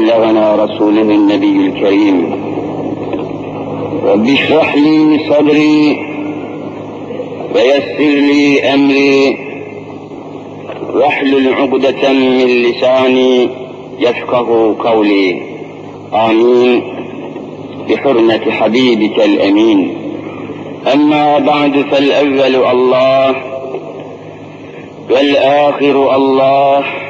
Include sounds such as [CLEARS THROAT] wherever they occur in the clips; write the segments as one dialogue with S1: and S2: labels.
S1: بلغنا رسوله النبي الكريم. رب اشرح لي صدري ويسر لي أمري. واحلل عقدة من لساني يفقه قولي. آمين. بحرمة حبيبك الأمين. أما بعد فالأول الله والآخر الله.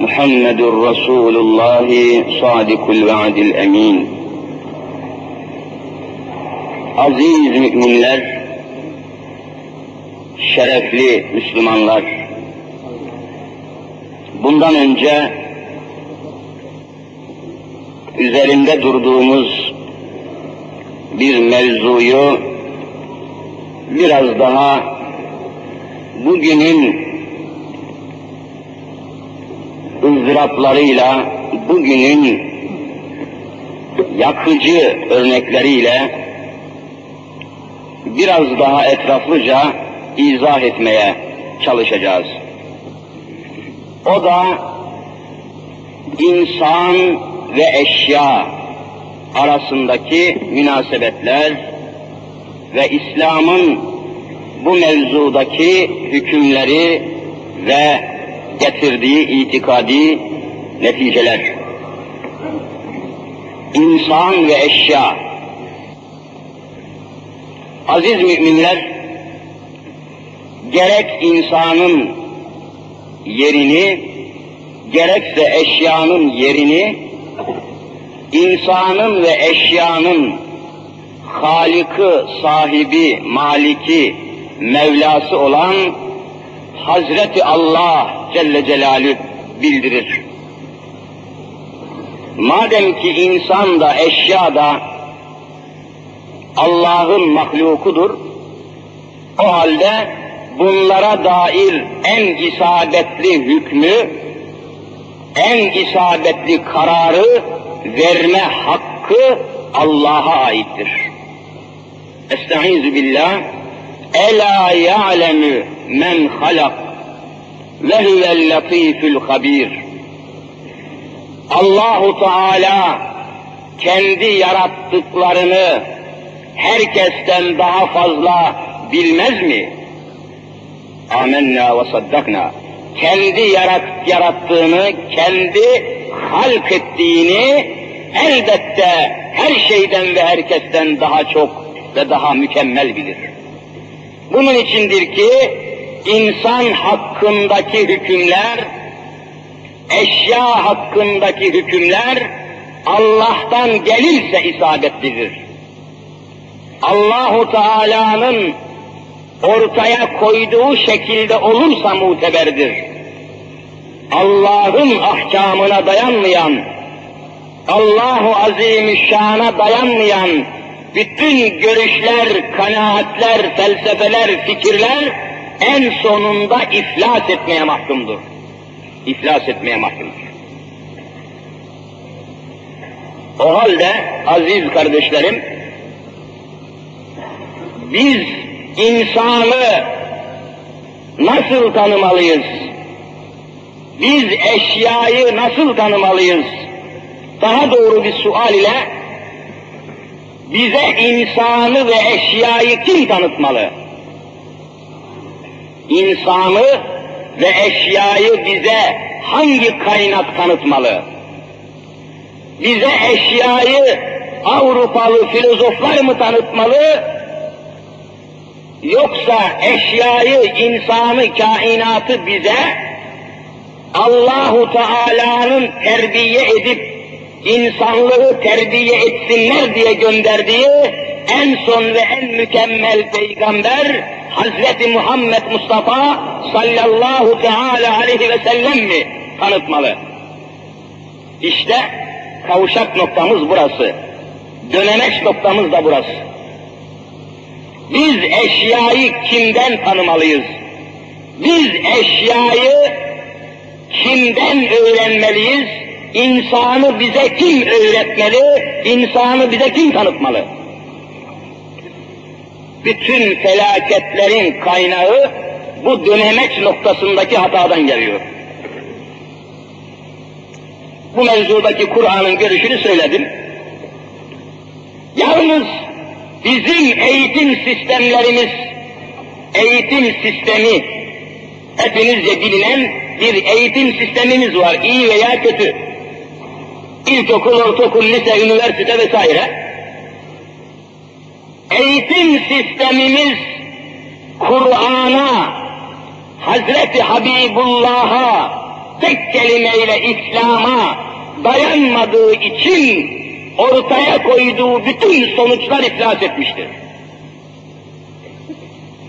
S1: محمد رسول الله صادق الوعد الأمين Aziz müminler, şerefli Müslümanlar, bundan önce üzerinde durduğumuz bir mevzuyu biraz daha bugünün ızdıraplarıyla, bugünün yakıcı örnekleriyle biraz daha etraflıca izah etmeye çalışacağız. O da insan ve eşya arasındaki münasebetler ve İslam'ın bu mevzudaki hükümleri ve getirdiği itikadi neticeler. İnsan ve eşya. Aziz müminler, gerek insanın yerini, gerekse eşyanın yerini, insanın ve eşyanın Halık'ı, sahibi, maliki, Mevlası olan Hazreti Allah Celle Celalü bildirir. Madem ki insan da eşya da Allah'ın mahlukudur, o halde bunlara dair en isabetli hükmü, en isabetli kararı verme hakkı Allah'a aittir. Estaizu billah. Ela ya'lemu men halak ve huvel latifül habir. Allahu Teala kendi yarattıklarını herkesten daha fazla bilmez mi? Amenna ve saddakna. Kendi yarat, yarattığını, kendi halk ettiğini elbette her şeyden ve herkesten daha çok ve daha mükemmel bilir. Bunun içindir ki insan hakkındaki hükümler, eşya hakkındaki hükümler Allah'tan gelirse isabetlidir. Allahu Teala'nın ortaya koyduğu şekilde olursa muteberdir. Allah'ın ahkamına dayanmayan, Allahu Azimüşşan'a dayanmayan bütün görüşler, kanaatler, felsefeler, fikirler en sonunda iflas etmeye mahkumdur. İflas etmeye mahkumdur. O halde aziz kardeşlerim, biz insanı nasıl tanımalıyız? Biz eşyayı nasıl tanımalıyız? Daha doğru bir sual ile bize insanı ve eşyayı kim tanıtmalı? İnsanı ve eşyayı bize hangi kaynak tanıtmalı? Bize eşyayı Avrupalı filozoflar mı tanıtmalı? Yoksa eşyayı, insanı, kainatı bize Allahu Teala'nın terbiye edip insanlığı terbiye etsinler diye gönderdiği en son ve en mükemmel peygamber Hazreti Muhammed Mustafa sallallahu teala aleyhi ve sellem mi tanıtmalı? İşte kavuşak noktamız burası. Dönemeç noktamız da burası. Biz eşyayı kimden tanımalıyız? Biz eşyayı kimden öğrenmeliyiz? İnsanı bize kim öğretmeli? İnsanı bize kim tanıtmalı? Bütün felaketlerin kaynağı bu dönemeç noktasındaki hatadan geliyor. Bu mevzudaki Kur'an'ın görüşünü söyledim. Yalnız bizim eğitim sistemlerimiz, eğitim sistemi hepinizce bilinen bir eğitim sistemimiz var, iyi veya kötü. İlkokul, ortaokul, lise, üniversite vesaire. Eğitim sistemimiz Kur'an'a, Hazreti Habibullah'a, tek kelimeyle İslam'a dayanmadığı için ortaya koyduğu bütün sonuçlar iflas etmiştir.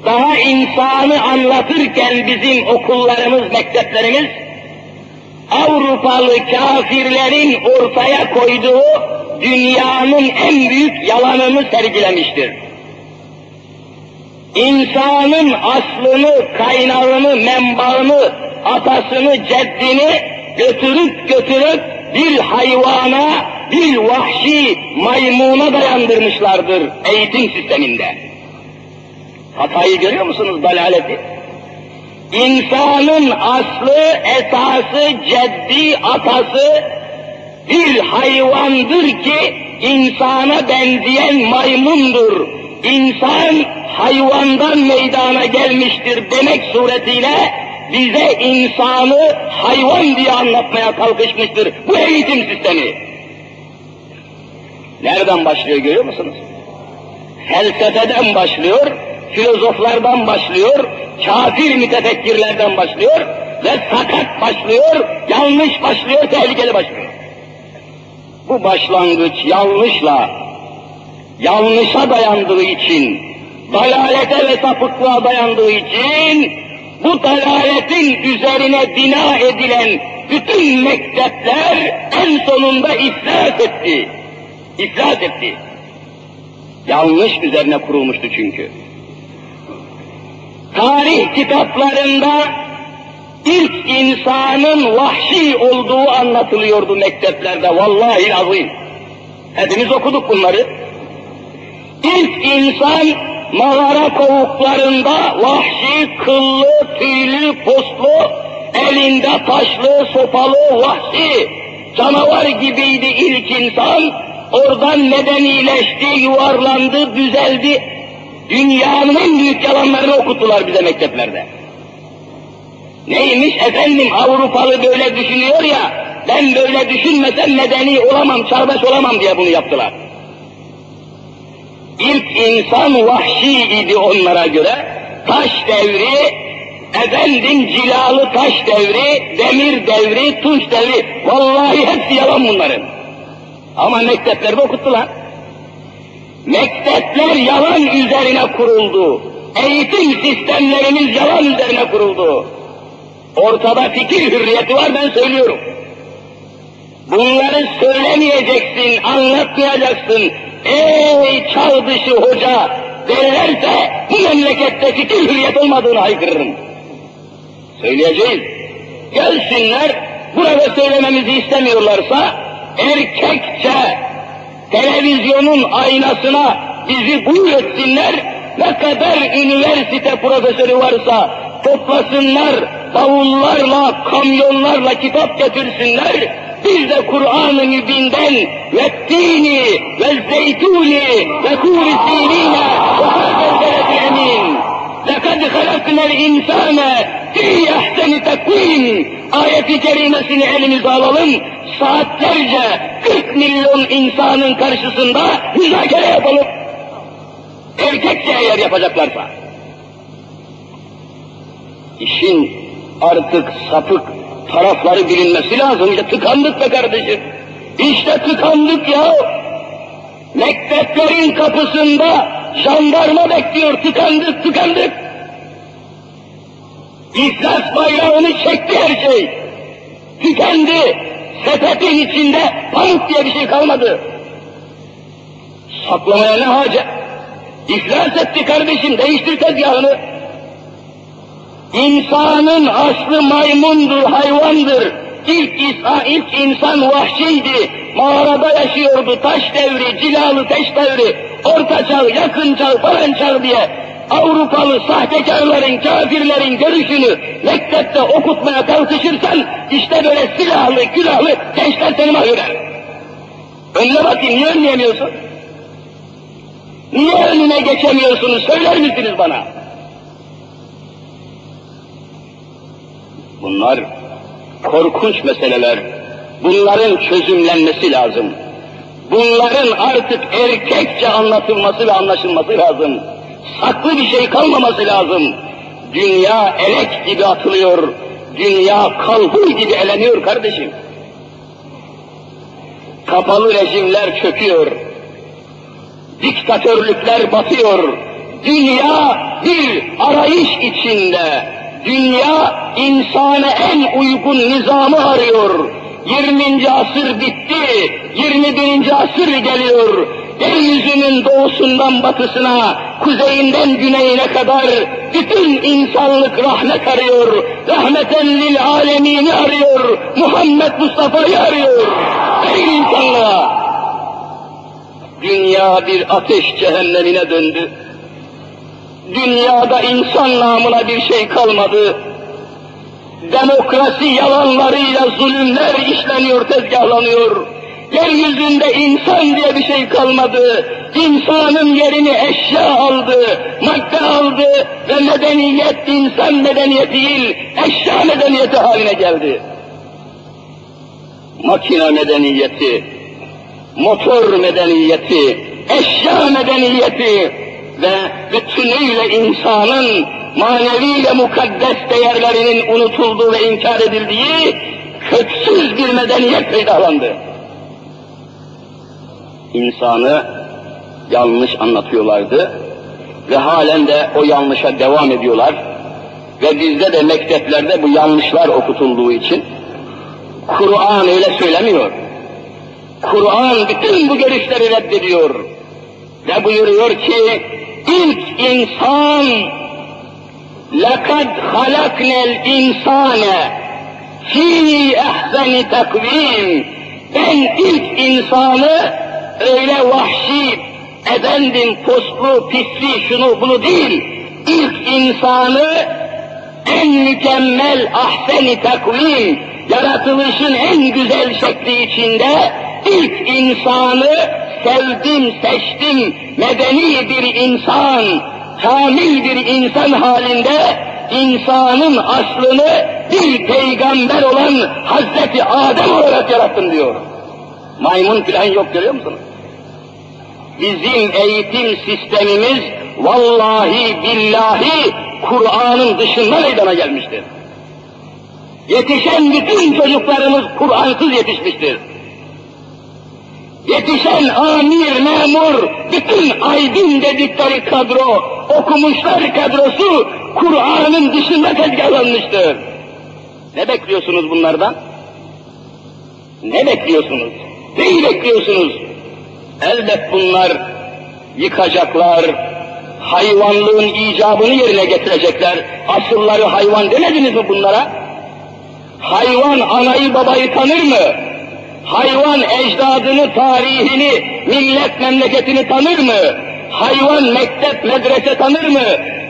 S1: Daha insanı anlatırken bizim okullarımız, mekteplerimiz, Avrupalı kafirlerin ortaya koyduğu dünyanın en büyük yalanını sergilemiştir. İnsanın aslını, kaynağını, menbaını, atasını, ceddini götürüp götürüp bir hayvana, bir vahşi maymuna dayandırmışlardır eğitim sisteminde. Hatayı görüyor musunuz dalaleti? İnsanın aslı, esası, ceddi, atası bir hayvandır ki insana benzeyen maymundur. İnsan hayvandan meydana gelmiştir demek suretiyle bize insanı hayvan diye anlatmaya kalkışmıştır bu eğitim sistemi. Nereden başlıyor görüyor musunuz? Felsefeden başlıyor, filozoflardan başlıyor, kafir mütefekkirlerden başlıyor ve sakat başlıyor, yanlış başlıyor, tehlikeli başlıyor. Bu başlangıç yanlışla, yanlışa dayandığı için, dalalete ve sapıklığa dayandığı için, bu dalaletin üzerine bina edilen bütün mektepler en sonunda iflas etti. İflas etti. Yanlış üzerine kurulmuştu çünkü. Tarih kitaplarında ilk insanın vahşi olduğu anlatılıyordu mekteplerde. Vallahi azim. Hepimiz okuduk bunları. İlk insan mağara kovuklarında vahşi, kıllı, tüylü, postlu, elinde taşlı, sopalı, vahşi, canavar gibiydi ilk insan. Oradan medenileşti, yuvarlandı, düzeldi. Dünyanın büyük yalanlarını okuttular bize mekteplerde. Neymiş efendim Avrupalı böyle düşünüyor ya, ben böyle düşünmesem medeni olamam, çağdaş olamam diye bunu yaptılar. İlk insan vahşi idi onlara göre. Taş devri, efendim cilalı taş devri, demir devri, tunç devri. Vallahi hepsi yalan bunların. Ama mekteplerde okuttular. Mektepler yalan üzerine kuruldu. Eğitim sistemlerimiz yalan üzerine kuruldu. Ortada fikir hürriyeti var ben söylüyorum. Bunları söylemeyeceksin, anlatmayacaksın. Ey çağ dışı hoca derlerse bu memlekette fikir hürriyet olmadığını haykırırım. Söyleyeceğiz. Gelsinler, burada söylememizi istemiyorlarsa erkekçe televizyonun aynasına bizi buyur etsinler, ne kadar üniversite profesörü varsa toplasınlar, bavullarla, kamyonlarla kitap getirsinler, biz de Kur'an-ı Mübin'den ve tini ve zeytuni ve kûr-i sinine ve emin. لَقَدْ خَلَقْنَا الْاِنْسَانَ فِي اَحْسَنِ تَقْوِيمٍ ayeti kerimesini elimize alalım, saatlerce 40 milyon insanın karşısında müzakere yapalım. Erkekçe eğer yapacaklarsa. İşin artık sapık tarafları bilinmesi lazım. İşte tıkandık be kardeşim. İşte tıkandık ya. Mekteplerin kapısında jandarma bekliyor. Tıkandık, tıkandık. İflas bayrağını çekti her şey. Tükendi. Sepetin içinde pamuk diye bir şey kalmadı. Saklamaya ne hacet? İflas etti kardeşim, değiştir tezgahını. İnsanın aslı maymundur, hayvandır. İlk, insan, ilk insan vahşiydi, mağarada yaşıyordu, taş devri, cilalı taş devri, orta çağ, yakın çağ, falan çağ diye Avrupalı sahtekarların, kafirlerin görüşünü mektepte okutmaya kalkışırsan işte böyle silahlı, külahlı gençler seni mahveder. Önüne bakayım, niye önleyemiyorsun? Niye önüne geçemiyorsunuz, söyler misiniz bana? Bunlar korkunç meseleler. Bunların çözümlenmesi lazım. Bunların artık erkekçe anlatılması ve anlaşılması lazım. Saklı bir şey kalmaması lazım. Dünya elek gibi atılıyor. Dünya kalbur gibi eleniyor kardeşim. Kapalı rejimler çöküyor. Diktatörlükler batıyor. Dünya bir arayış içinde. Dünya insana en uygun nizamı arıyor. 20. asır bitti, 21. asır geliyor. Yeryüzünün doğusundan batısına, kuzeyinden güneyine kadar bütün insanlık rahmet arıyor. Rahmeten lil alemini arıyor. Muhammed Mustafa'yı arıyor. Ey insanlığa! Dünya bir ateş cehennemine döndü. Dünyada insan namına bir şey kalmadı. Demokrasi yalanlarıyla zulümler işleniyor, tezgahlanıyor. Yeryüzünde insan diye bir şey kalmadı. İnsanın yerini eşya aldı, madde aldı ve medeniyet insan medeniyeti değil, eşya medeniyeti haline geldi. Makina medeniyeti, motor medeniyeti, eşya medeniyeti ve bütünüyle insanın manevi ve mukaddes değerlerinin unutulduğu ve inkar edildiği köksüz bir medeniyet peydalandı. İnsanı yanlış anlatıyorlardı ve halen de o yanlışa devam ediyorlar. Ve bizde de mekteplerde bu yanlışlar okutulduğu için Kur'an öyle söylemiyor. Kur'an bütün bu görüşleri reddediyor. Ve buyuruyor ki ilk insan لَقَدْ خَلَقْنَا الْاِنْسَانَ ف۪ي اَحْسَنِ takvim. Ben ilk insanı öyle vahşi, efendim poslu, pisli, şunu bunu değil, ilk insanı en mükemmel ahseni takvim, yaratılışın en güzel şekli içinde ilk insanı sevdim, seçtim, medeni bir insan, kamil bir insan halinde insanın aslını bir peygamber olan Hazreti Adem olarak yarattım diyor. Maymun filan yok görüyor musunuz? Bizim eğitim sistemimiz vallahi billahi Kur'an'ın dışında meydana gelmiştir. Yetişen bütün çocuklarımız Kur'ansız yetişmiştir. Yetişen amir, memur, bütün aydın dedikleri kadro, okumuşlar kadrosu Kur'an'ın dışında tezgahlanmıştır. Ne bekliyorsunuz bunlardan? Ne bekliyorsunuz? Neyi bekliyorsunuz? Elbet bunlar yıkacaklar, hayvanlığın icabını yerine getirecekler. Asılları hayvan demediniz mi bunlara? Hayvan anayı babayı tanır mı? Hayvan ecdadını, tarihini, millet memleketini tanır mı? Hayvan mektep, medrese tanır mı?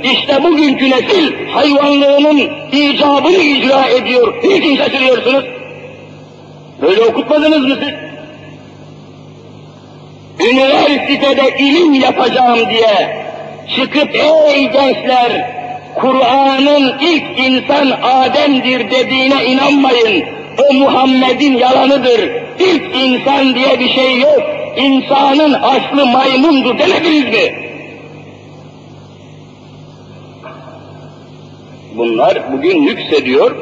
S1: İşte bugünkü nesil hayvanlığının icabını icra ediyor. Niçin şaşırıyorsunuz? Böyle okutmadınız mı siz? Üniversitede ilim yapacağım diye çıkıp ey gençler Kur'an'ın ilk insan Adem'dir dediğine inanmayın. O Muhammed'in yalanıdır. İlk insan diye bir şey yok. İnsanın aslı maymundur demediniz mi? Bunlar bugün yükseliyor,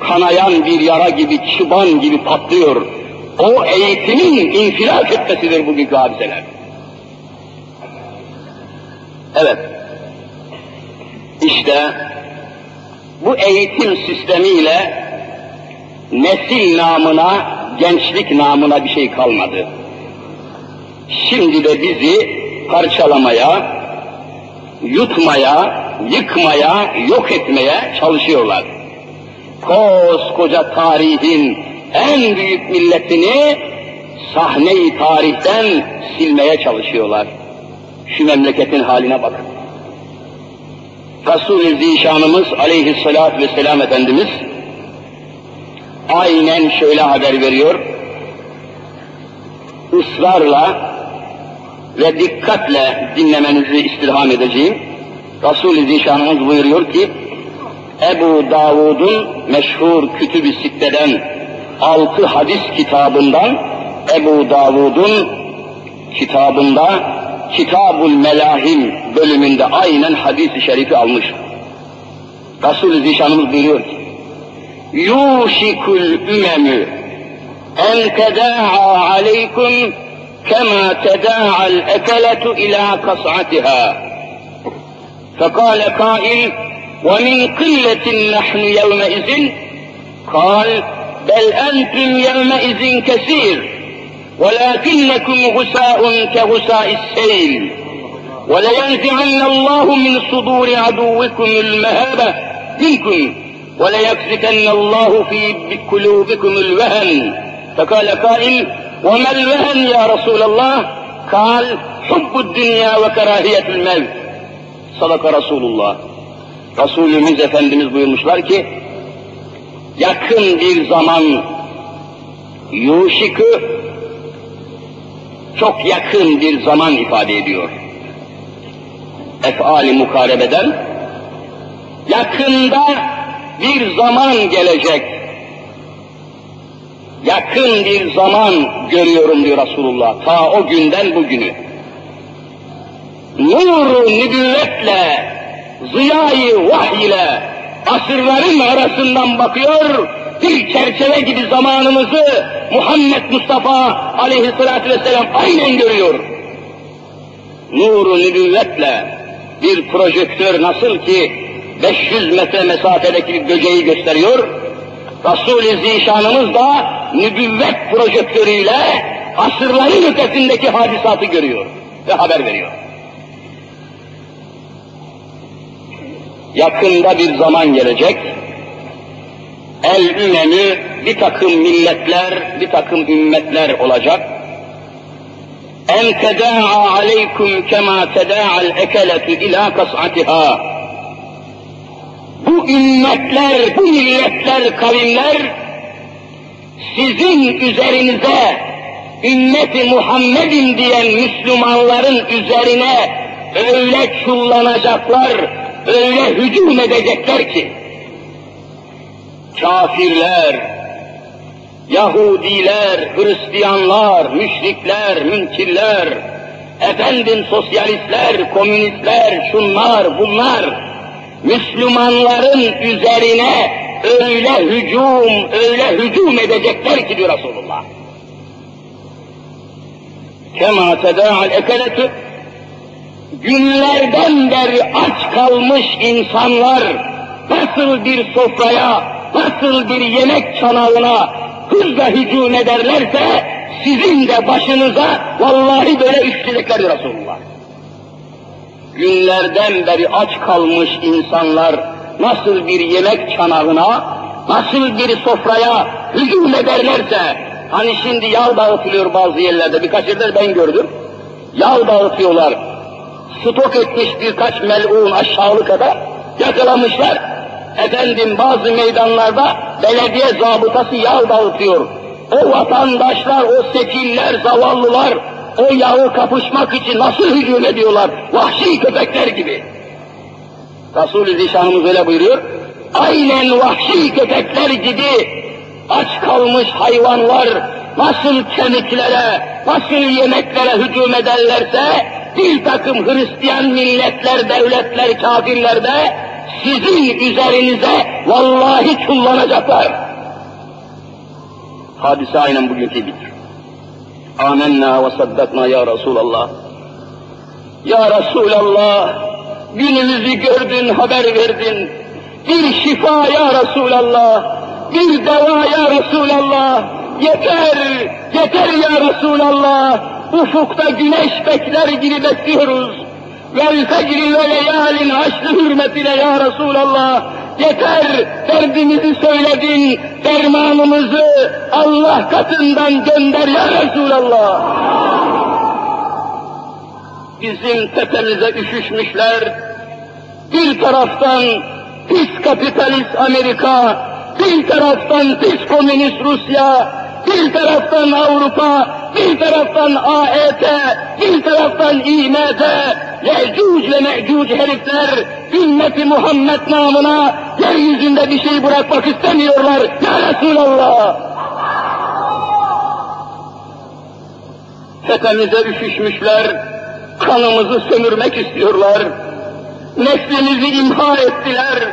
S1: kanayan bir yara gibi, çıban gibi patlıyor. O eğitimin infilak etmesidir bugünkü hadiseler. Evet. İşte bu eğitim sistemiyle nesil namına, gençlik namına bir şey kalmadı. Şimdi de bizi parçalamaya, yutmaya, yıkmaya, yok etmeye çalışıyorlar. Koskoca tarihin en büyük milletini sahneyi tarihten silmeye çalışıyorlar. Şu memleketin haline bakın. Resul-i Zişanımız aleyhissalatü vesselam Efendimiz aynen şöyle haber veriyor. Israrla ve dikkatle dinlemenizi istirham edeceğim. Resul-i Zişanımız buyuruyor ki, Ebu Davud'un meşhur kütüb-i sitteden altı hadis kitabından Ebu Davud'un kitabında Kitabul Melahim bölümünde aynen hadis-i şerifi almış. Resul-i Zişanımız buyuruyor ki, Yuşikul ümemü en teda'a aleykum kema teda'al ekeletu ila kas'atiha. فقال قائل ومن قلة نحن يومئذ؟ قال بل أنتم يومئذ كثير ولكنكم غساء كغساء السيل. ولينزعن الله من صدور عدوكم المهابة منكم. وليكسكن الله في قلوبكم الوهن فقال قائل وما الوهن يا رسول الله قال حب الدنيا وكراهية الموت sadaka Resulullah. Resulümüz Efendimiz buyurmuşlar ki, yakın bir zaman yuşikü çok yakın bir zaman ifade ediyor. Efali mukarebeden yakında bir zaman gelecek. Yakın bir zaman görüyorum diyor Resulullah. Ta o günden bugünü nur nübüvvetle, ziyayı vahiy ile asırların arasından bakıyor, bir çerçeve gibi zamanımızı Muhammed Mustafa aleyhissalatü vesselam aynen görüyor. Nuru nübüvvetle bir projektör nasıl ki 500 metre mesafedeki bir böceği gösteriyor, Resul-i Zişanımız da nübüvvet projektörüyle asırların ötesindeki hadisatı görüyor ve haber veriyor. yakında bir zaman gelecek, el ümemi bir takım milletler, bir takım ümmetler olacak. En teda'a aleykum kema teda'al ekeletu ila. Bu ümmetler, bu milletler, kavimler sizin üzerinize ümmeti Muhammed'in diyen Müslümanların üzerine öyle çullanacaklar, öyle hücum edecekler ki, kafirler, Yahudiler, Hristiyanlar, müşrikler, münkirler, efendim sosyalistler, komünistler, şunlar, bunlar, Müslümanların üzerine öyle hücum, öyle hücum edecekler ki diyor Resulullah. Kema tedâ'al ekeletü günlerden beri aç kalmış insanlar nasıl bir sofraya, nasıl bir yemek çanağına hızla hücum ederlerse sizin de başınıza vallahi böyle üşüyecekler Resulullah. Günlerden beri aç kalmış insanlar nasıl bir yemek çanağına, nasıl bir sofraya hücum ederlerse, hani şimdi yağ dağıtılıyor bazı yerlerde, birkaç yerde ben gördüm, yağ dağıtıyorlar, stok etmiş birkaç melun aşağılık kadar yakalamışlar. Efendim bazı meydanlarda belediye zabıtası yağ dağıtıyor. O vatandaşlar, o sekiller, zavallılar o yağı kapışmak için nasıl hücum ediyorlar? Vahşi köpekler gibi. Resul-i Zişanımız öyle buyuruyor. Aynen vahşi köpekler gibi aç kalmış hayvanlar nasıl kemiklere, nasıl yemeklere hücum ederlerse bir takım Hristiyan milletler, devletler, kafirler de sizin üzerinize vallahi kullanacaklar. Hadise aynen bugünkü gibi. Amenna ve saddakna ya Resulallah. Ya Resulallah, günümüzü gördün, haber verdin. Bir şifa ya Resulallah, bir deva ya Resulallah. Yeter, yeter ya Resulallah. ufukta güneş bekler gibi bekliyoruz. Vel fecri ve leyalin haşrı hürmetine ya Resulallah. Yeter derdimizi söyledin, dermanımızı Allah katından gönder ya Resulallah. Bizim tepemize üşüşmüşler, bir taraftan pis kapitalist Amerika, bir taraftan pis komünist Rusya, bir taraftan Avrupa, bir taraftan AET, bir taraftan İMT, Yecüc ve Mecüc herifler ümmeti Muhammed namına yeryüzünde bir şey bırakmak istemiyorlar. Ya Resulallah! Tepemize üşüşmüşler, kanımızı sömürmek istiyorlar. Neslimizi imha ettiler,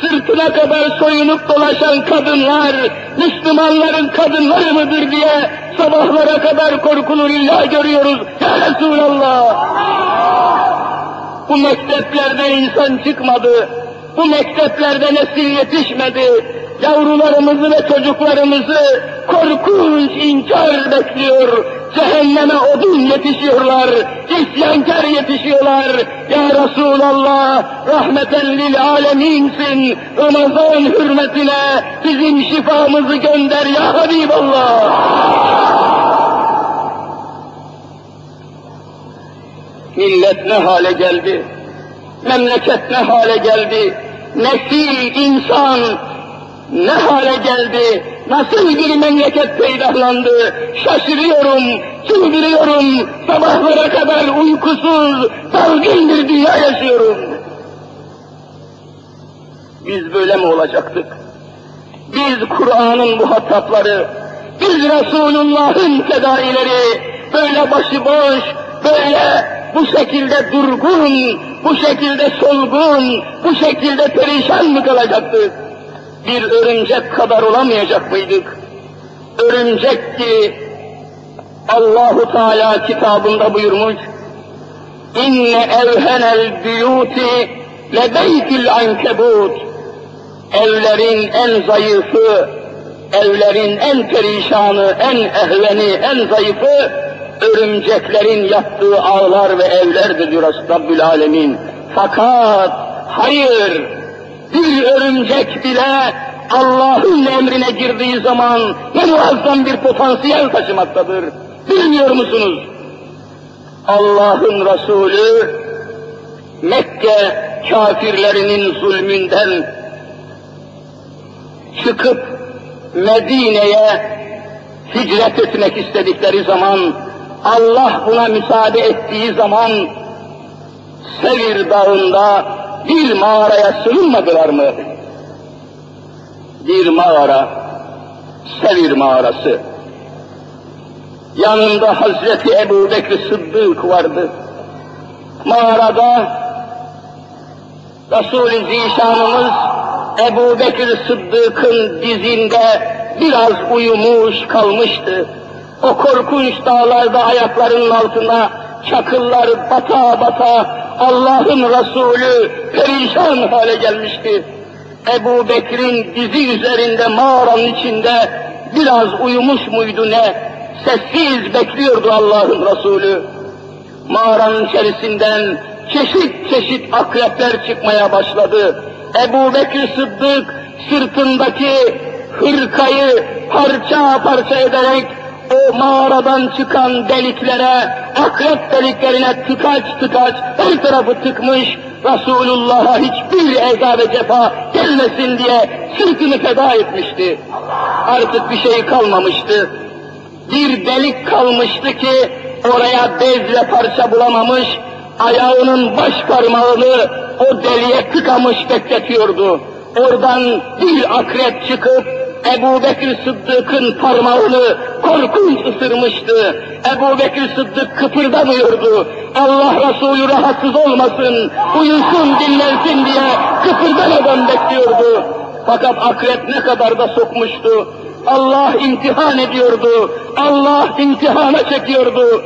S1: sırtına kadar soyunup dolaşan kadınlar, Müslümanların kadınları mıdır diye sabahlara kadar korkulu illa görüyoruz. Ya Resulallah! Bu mekteplerden insan çıkmadı, bu mekteplerde nesil yetişmedi, yavrularımızı ve çocuklarımızı korkunç inkar bekliyor, cehenneme odun yetişiyorlar, isyankar yetişiyorlar. Ya Resulallah, rahmeten lil aleminsin, Ramazan hürmetine bizim şifamızı gönder ya Habiballah. Millet ne hale geldi, memleket ne hale geldi, nesil, insan ne hale geldi, nasıl bir memleket peydahlandı, şaşırıyorum, çıldırıyorum, sabahlara kadar uykusuz, dalgın bir dünya yaşıyorum. Biz böyle mi olacaktık? Biz Kur'an'ın muhatapları, biz Resulullah'ın fedaileri, böyle başıboş, böyle bu şekilde durgun, bu şekilde solgun, bu şekilde perişan mı kalacaktık? Bir örümcek kadar olamayacak mıydık? Örümcek ki Allahu Teala kitabında buyurmuş, İnne evhenel büyuti lebeytül ankebut. Evlerin en zayıfı, evlerin en perişanı, en ehveni, en zayıfı örümceklerin yattığı ağlar ve evlerdir diyor Rabbül Alemin. Fakat hayır, bir örümcek bile Allah'ın emrine girdiği zaman ne muazzam bir potansiyel taşımaktadır. Bilmiyor musunuz? Allah'ın Resulü Mekke kafirlerinin zulmünden çıkıp Medine'ye hicret etmek istedikleri zaman Allah buna müsaade ettiği zaman Sevir Dağı'nda bir mağaraya sığınmadılar mı? Bir mağara, Sevir mağarası. Yanında Hazreti Ebu Bekir Sıddık vardı. Mağarada Resul-i Zişanımız Ebu Bekir Sıddık'ın dizinde biraz uyumuş kalmıştı. O korkunç dağlarda ayaklarının altına çakıllar bata bata Allah'ın Resulü perişan hale gelmişti. Ebu Bekir'in dizi üzerinde mağaranın içinde biraz uyumuş muydu ne? Sessiz bekliyordu Allah'ın Resulü. Mağaranın içerisinden çeşit çeşit akrepler çıkmaya başladı. Ebu Bekir Sıddık sırtındaki hırkayı parça parça ederek o mağaradan çıkan deliklere, akrep deliklerine tıkaç tıkaç her tarafı tıkmış, Resulullah'a hiçbir eza ve cefa gelmesin diye sırtını feda etmişti. Artık bir şey kalmamıştı. Bir delik kalmıştı ki oraya bezle parça bulamamış, ayağının baş parmağını o deliğe tıkamış bekletiyordu. Oradan bir akrep çıkıp Ebu Bekir Sıddık'ın parmağını korkunç ısırmıştı. Ebu Bekir Sıddık kıpırdamıyordu. Allah Resulü rahatsız olmasın, uyusun dinlensin diye kıpırdamadan bekliyordu. Fakat akrep ne kadar da sokmuştu. Allah imtihan ediyordu. Allah imtihana çekiyordu.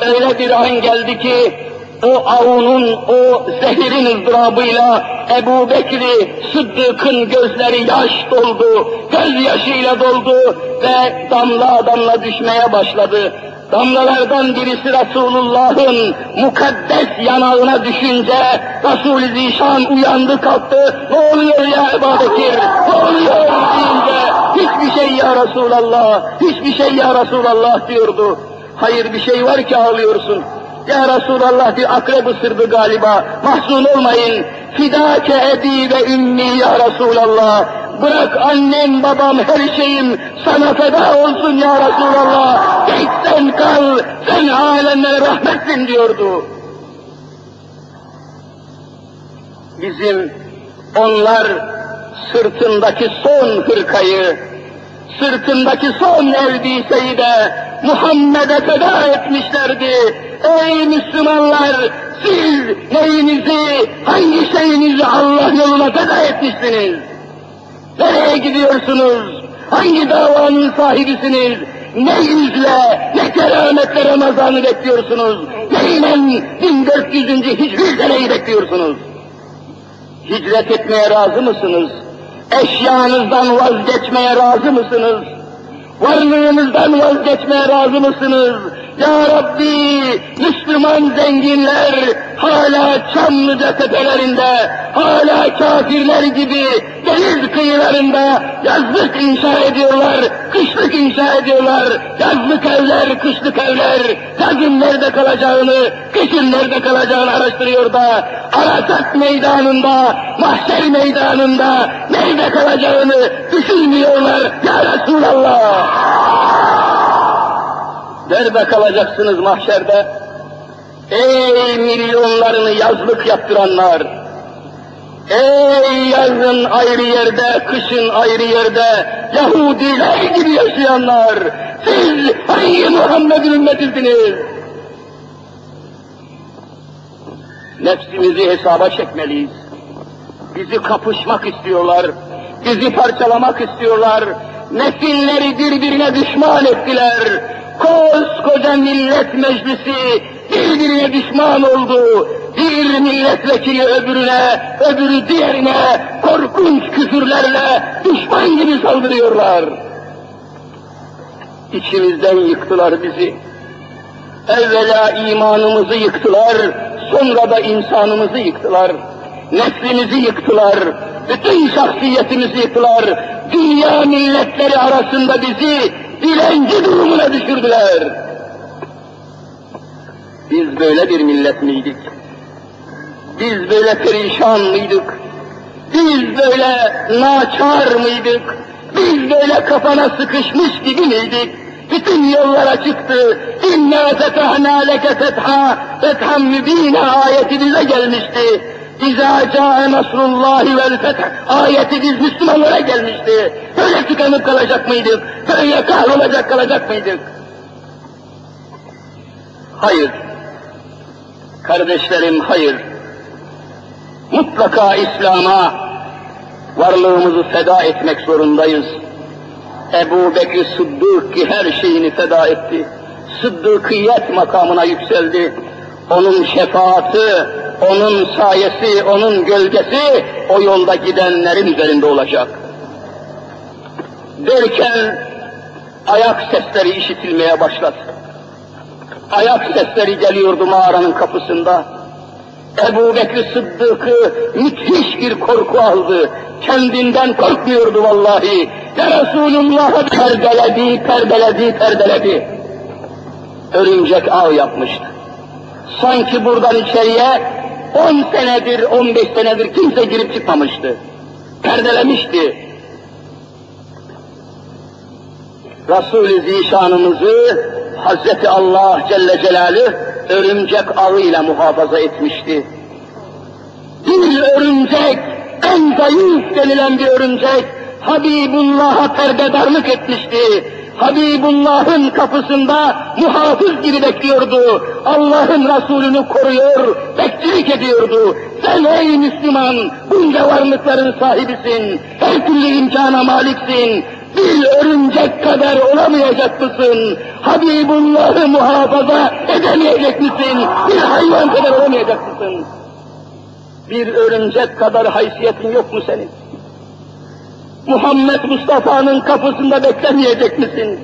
S1: [COUGHS] Öyle bir an geldi ki o avunun, o zehirin ızdırabıyla Ebu Bekir'i Sıddık'ın gözleri yaş doldu, göz yaşıyla doldu ve damla damla düşmeye başladı. Damlalardan birisi Resulullah'ın mukaddes yanağına düşünce Resul-i Zişan uyandı kalktı. Ne oluyor ya Ebu Bekir? Ne oluyor deyince hiçbir şey ya Resulallah, hiçbir şey ya Resulallah diyordu. Hayır bir şey var ki ağlıyorsun. Ya Resulallah bir akrep ısırdı galiba. Mahzun olmayın. Fidake ebi ve ümmi ya Resulallah. Bırak annem, babam, her şeyim sana feda olsun ya Resulallah. Git sen kal, sen alemlere rahmetsin diyordu. Bizim onlar sırtındaki son hırkayı, sırtındaki son elbiseyi de Muhammed'e feda etmişlerdi. Ey Müslümanlar! Siz neyinizi, hangi şeyinizi Allah yoluna feda etmişsiniz? Nereye gidiyorsunuz? Hangi davanın sahibisiniz? Ne yüzle, ne kerametle Ramazan'ı bekliyorsunuz? Neyle 1400. hicri seneyi bekliyorsunuz? Hicret etmeye razı mısınız? Eşyanızdan vazgeçmeye razı mısınız? Varlığınızdan vazgeçmeye razı mısınız? Ya Rabbi, Müslüman zenginler hala Çamlıca tepelerinde, hala kafirler gibi deniz kıyılarında yazlık inşa ediyorlar, kışlık inşa ediyorlar, yazlık evler, kışlık evler, yazın nerede kalacağını, kışın nerede kalacağını araştırıyor da, Arasat meydanında, mahşer meydanında nerede kalacağını düşünmüyorlar ya Resulallah. Nerede kalacaksınız mahşerde? Ey milyonlarını yazlık yaptıranlar! Ey yazın ayrı yerde, kışın ayrı yerde, Yahudiler gibi yaşayanlar! Siz hangi Muhammed'in ümmetisiniz? Nefsimizi hesaba çekmeliyiz. Bizi kapışmak istiyorlar, bizi parçalamak istiyorlar, nesilleri birbirine düşman ettiler. Koskoca millet meclisi birbirine düşman oldu. Bir milletvekili öbürüne, öbürü diğerine korkunç küfürlerle düşman gibi saldırıyorlar. İçimizden yıktılar bizi. Evvela imanımızı yıktılar, sonra da insanımızı yıktılar. Neslimizi yıktılar, bütün şahsiyetimizi yıktılar. Dünya milletleri arasında bizi dilenci durumuna düşürdüler. Biz böyle bir millet miydik? Biz böyle perişan mıydık? Biz böyle naçar mıydık? Biz böyle kafana sıkışmış gibi miydik? Bütün yollara çıktı. İnna fetahna leke fetha, fetham mübine ayeti bize gelmişti. İzâ câe nasrullâhi vel feth ayeti biz Müslümanlara gelmişti. Böyle tıkanıp kalacak mıydık? Böyle kahrolacak kalacak mıydık? Hayır. Kardeşlerim hayır. Mutlaka İslam'a varlığımızı feda etmek zorundayız. Ebu Bekir Sıddık ki her şeyini feda etti. Sıddıkiyet makamına yükseldi. Onun şefaati, onun sayesi, onun gölgesi o yolda gidenlerin üzerinde olacak. Derken ayak sesleri işitilmeye başladı. Ayak sesleri geliyordu mağaranın kapısında. Ebu Bekir Sıddık'ı müthiş bir korku aldı. Kendinden korkmuyordu vallahi. Ya Resulullah'ı perdeledi, perdeledi, perdeledi. Örümcek ağ yapmıştı. Sanki buradan içeriye on senedir, on beş senedir kimse girip çıkmamıştı. Perdelemişti. Resul-i Zişanımızı Hazreti Allah Celle Celaluhu örümcek ağıyla muhafaza etmişti. Bir örümcek, en zayıf denilen bir örümcek, Habibullah'a perdedarlık etmişti. Habibullah'ın kapısında muhafız gibi bekliyordu. Allah'ın Resulünü koruyor, bekçilik ediyordu. Sen ey Müslüman, bunca varlıkların sahibisin, her türlü imkana maliksin, bir örümcek kadar olamayacak mısın? Habibullah'ı muhafaza edemeyecek misin? Bir hayvan kadar olamayacak mısın? Bir örümcek kadar haysiyetin yok mu senin? Muhammed Mustafa'nın kapısında beklemeyecek misin?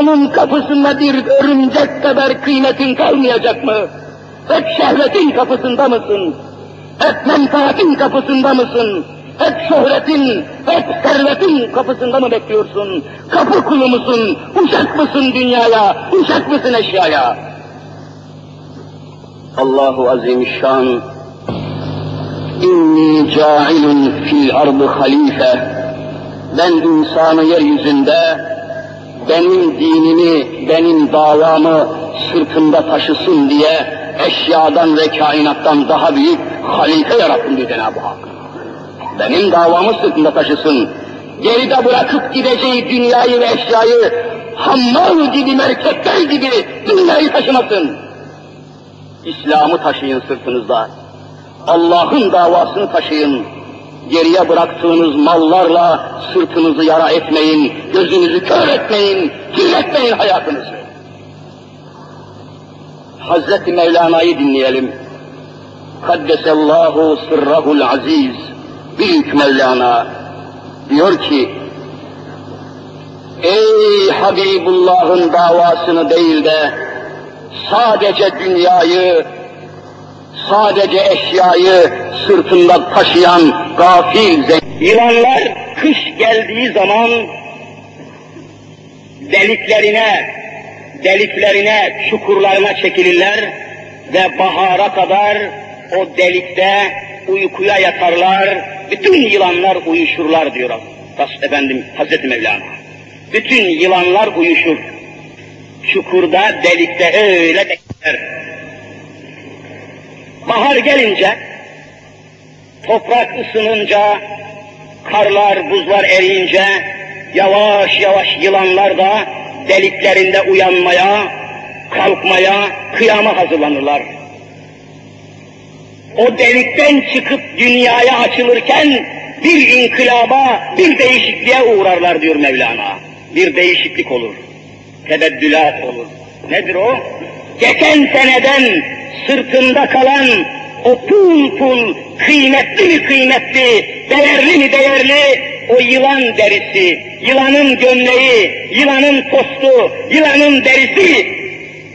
S1: Onun kapısında bir örümcek kadar kıymetin kalmayacak mı? Hep şehvetin kapısında mısın? Hep menfaatin kapısında mısın? Hep şöhretin, hep servetin kapısında mı bekliyorsun? Kapı kulu musun? Uşak mısın dünyaya? Uşak mısın eşyaya? Allahu Azimüşşan İnni cailun fil ardı halife ben insanı yeryüzünde benim dinimi, benim davamı sırtında taşısın diye eşyadan ve kainattan daha büyük halife yarattım diyor Cenab-ı Hak. Benim davamı sırtında taşısın. Geride bırakıp gideceği dünyayı ve eşyayı hammal gibi, merkepler gibi dünyayı taşımasın. İslam'ı taşıyın sırtınızda. Allah'ın davasını taşıyın. Geriye bıraktığınız mallarla sırtınızı yara etmeyin, gözünüzü kör etmeyin, kirletmeyin hayatınızı. Hazreti Mevlana'yı dinleyelim. Kaddesallahu sırrahul aziz. Büyük Mevlana diyor ki, Ey Habibullah'ın davasını değil de sadece dünyayı, sadece eşyayı sırtında taşıyan gafil Yılanlar kış geldiği zaman deliklerine, deliklerine, çukurlarına çekilirler ve bahara kadar o delikte uykuya yatarlar, bütün yılanlar uyuşurlar diyor efendim Hazreti Mevlana. Bütün yılanlar uyuşur. Çukurda, delikte öyle bekler. Bahar gelince, toprak ısınınca, karlar, buzlar eriyince, yavaş yavaş yılanlar da deliklerinde uyanmaya, kalkmaya, kıyama hazırlanırlar. O delikten çıkıp dünyaya açılırken bir inkılaba, bir değişikliğe uğrarlar diyor Mevlana. Bir değişiklik olur. Tebeddülat olur. Nedir o? Geçen seneden sırtında kalan o pul pul, kıymetli mi kıymetli, değerli mi değerli, o yılan derisi, yılanın gömleği, yılanın postu, yılanın derisi,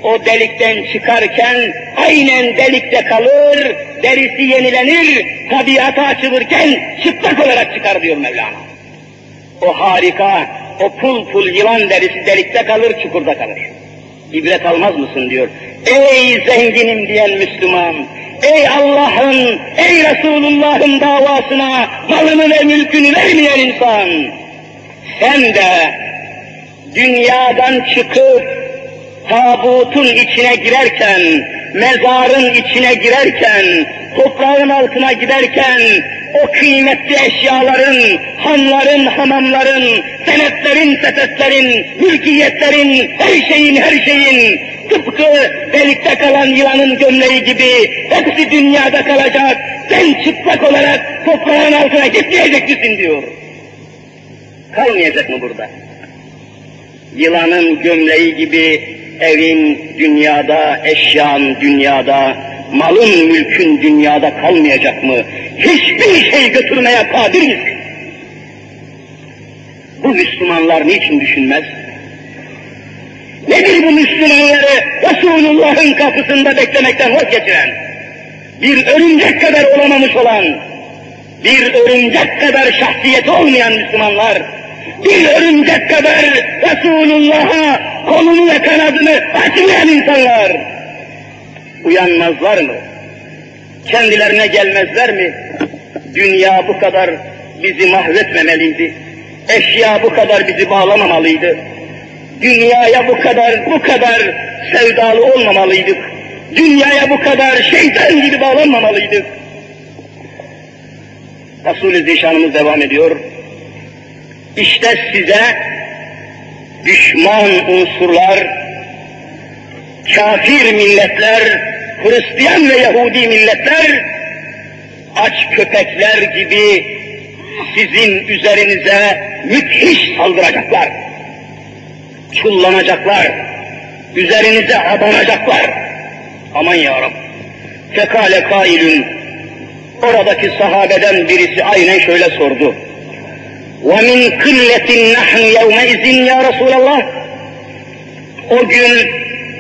S1: o delikten çıkarken aynen delikte kalır, derisi yenilenir, tabiata açılırken çıplak olarak çıkar diyor Mevlana. O harika, o pul pul yılan derisi delikte kalır, çukurda kalır. İbret almaz mısın diyor. Ey zenginim diyen Müslüman, ey Allah'ın, ey Resulullah'ın davasına malını ve mülkünü vermeyen insan, sen de dünyadan çıkıp tabutun içine girerken, mezarın içine girerken, toprağın altına giderken, o kıymetli eşyaların, hanların, hamamların, senetlerin, sepetlerin, mülkiyetlerin, her şeyin, her şeyin, tıpkı delikte kalan yılanın gömleği gibi hepsi dünyada kalacak. Sen çıplak olarak toprağın altına gitmeyecek misin diyor. Kalmayacak mı burada? Yılanın gömleği gibi evin dünyada, eşyan dünyada, malın mülkün dünyada kalmayacak mı? Hiçbir şey götürmeye kadir misin? Bu Müslümanlar niçin düşünmez? Nedir bu Müslümanları Resulullah'ın kapısında beklemekten vazgeçiren? Bir örümcek kadar olamamış olan, bir örümcek kadar şahsiyeti olmayan Müslümanlar, bir örümcek kadar Resulullah'a kolunu ve kanadını açmayan insanlar, uyanmazlar mı? Kendilerine gelmezler mi? Dünya bu kadar bizi mahvetmemeliydi. Eşya bu kadar bizi bağlamamalıydı. Dünyaya bu kadar, bu kadar sevdalı olmamalıydık. Dünyaya bu kadar şeytan gibi bağlanmamalıydık. Resul-i Zişanımız devam ediyor. İşte size düşman unsurlar, kafir milletler, Hristiyan ve Yahudi milletler, aç köpekler gibi sizin üzerinize müthiş saldıracaklar. Çullanacaklar, üzerinize abanacaklar. Aman ya Rab. Fekale kailün, oradaki sahabeden birisi aynen şöyle sordu. وَمِنْ قِلَّةٍ نَحْنُ يَوْمَئِذٍ ya Resulallah. O gün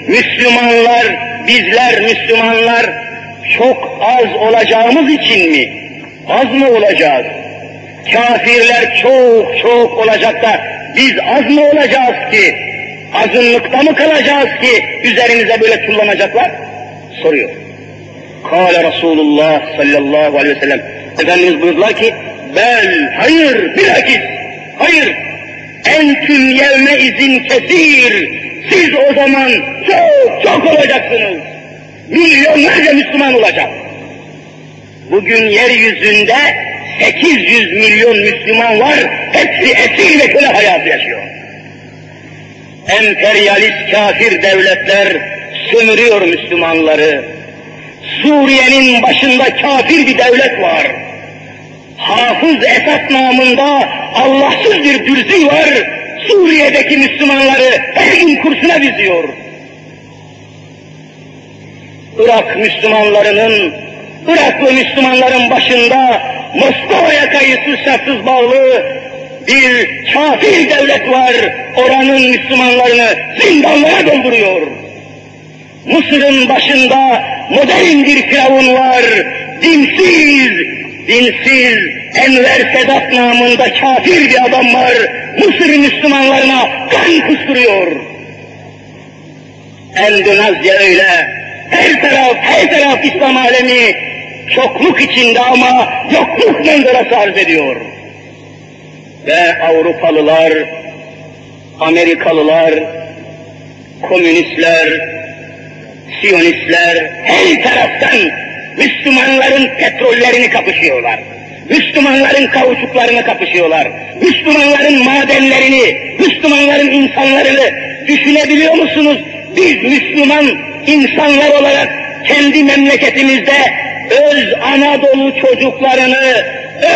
S1: Müslümanlar, bizler Müslümanlar çok az olacağımız için mi? Az mı olacağız? Kafirler çok çok olacak da biz az mı olacağız ki? Azınlıkta mı kalacağız ki üzerimize böyle kullanacaklar? Soruyor. Kale Resulullah sallallahu aleyhi ve sellem. Efendimiz buyurdular ki, bel, hayır, bilakis, hayır, entüm yevme izin kesir, siz o zaman çok çok olacaksınız. Milyonlarca Müslüman olacak. Bugün yeryüzünde 800 milyon Müslüman var, hepsi esir ve köle hayatı yaşıyor. Emperyalist kafir devletler sömürüyor Müslümanları. Suriye'nin başında kafir bir devlet var. Hafız Esad namında Allahsız bir dürzi var. Suriye'deki Müslümanları her gün kursuna diziyor. Irak Müslümanlarının, Iraklı Müslümanların başında Moskova'ya kayıtsız şartsız bağlı bir kafir devlet var. Oranın Müslümanlarını zindanlara dolduruyor. Mısır'ın başında modern bir firavun var. Dinsiz, dinsiz Enver Sedat namında kafir bir adam var. Mısır Müslümanlarına kan kusturuyor. Endonezya öyle. Her taraf, her taraf İslam alemi çokluk içinde ama yokluk manzarası arz ediyor. Ve Avrupalılar, Amerikalılar, komünistler, Siyonistler her taraftan Müslümanların petrollerini kapışıyorlar. Müslümanların kauçuklarını kapışıyorlar. Müslümanların madenlerini, Müslümanların insanlarını düşünebiliyor musunuz? Biz Müslüman insanlar olarak kendi memleketimizde öz Anadolu çocuklarını,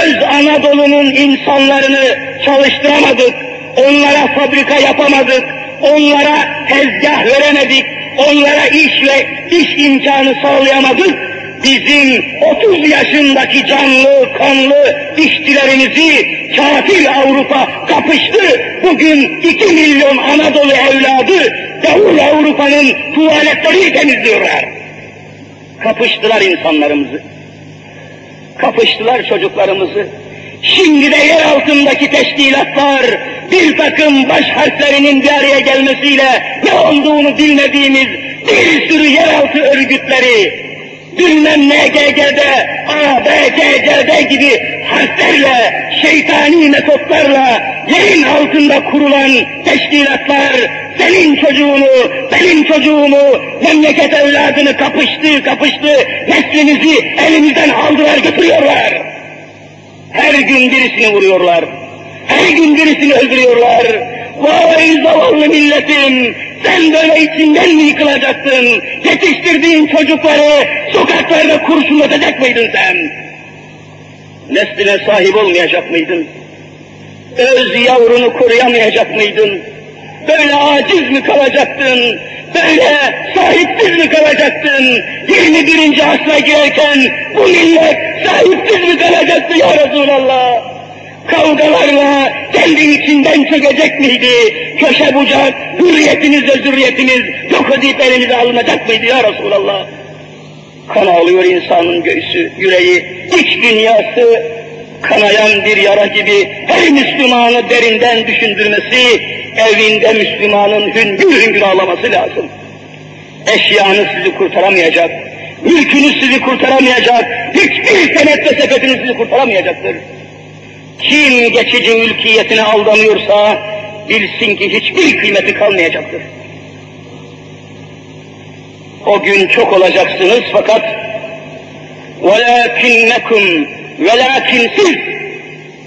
S1: öz Anadolu'nun insanlarını çalıştıramadık. Onlara fabrika yapamadık. Onlara tezgah veremedik onlara iş ve iş imkanı sağlayamadık. Bizim 30 yaşındaki canlı, kanlı işçilerimizi kafir Avrupa kapıştı. Bugün 2 milyon Anadolu evladı Doğu Avrupa'nın tuvaletlerini temizliyorlar. Kapıştılar insanlarımızı. Kapıştılar çocuklarımızı. Şimdi de yer altındaki teşkilatlar bir takım baş harflerinin bir araya gelmesiyle ne olduğunu bilmediğimiz bir sürü yeraltı örgütleri, bilmem NGG'de, ABCC'de gibi harflerle, şeytani metotlarla yerin altında kurulan teşkilatlar senin çocuğunu, benim çocuğumu, memleket evladını kapıştı, kapıştı, neslimizi elimizden aldılar götürüyorlar. Her gün birisini vuruyorlar. Her gün birisini öldürüyorlar. Vay zavallı milletim! Sen böyle içinden mi yıkılacaksın? Yetiştirdiğin çocukları sokaklarda kurşunlatacak mıydın sen? Nesline sahip olmayacak mıydın? Öz yavrunu koruyamayacak mıydın? Böyle aciz mi kalacaktın? Böyle sahipsiz mi kalacaktın? 21. asra girerken bu millet sahipsiz mi kalacaktı ya Resulallah? Kavgalarla kendi içinden çökecek miydi? Köşe bucak, hürriyetiniz ve zürriyetiniz yok edip elinize alınacak mıydı ya Resulallah? Kan ağlıyor insanın göğsü, yüreği, iç dünyası kanayan bir yara gibi her Müslümanı derinden düşündürmesi, evinde Müslümanın hüngür hüngür ağlaması lazım. Eşyanız sizi kurtaramayacak, mülkünüz sizi kurtaramayacak, hiçbir senet ve sepetiniz sizi kurtaramayacaktır. Kim geçici mülkiyetine aldanıyorsa bilsin ki hiçbir kıymeti kalmayacaktır. O gün çok olacaksınız fakat وَلَاكِنَّكُمْ Velakin siz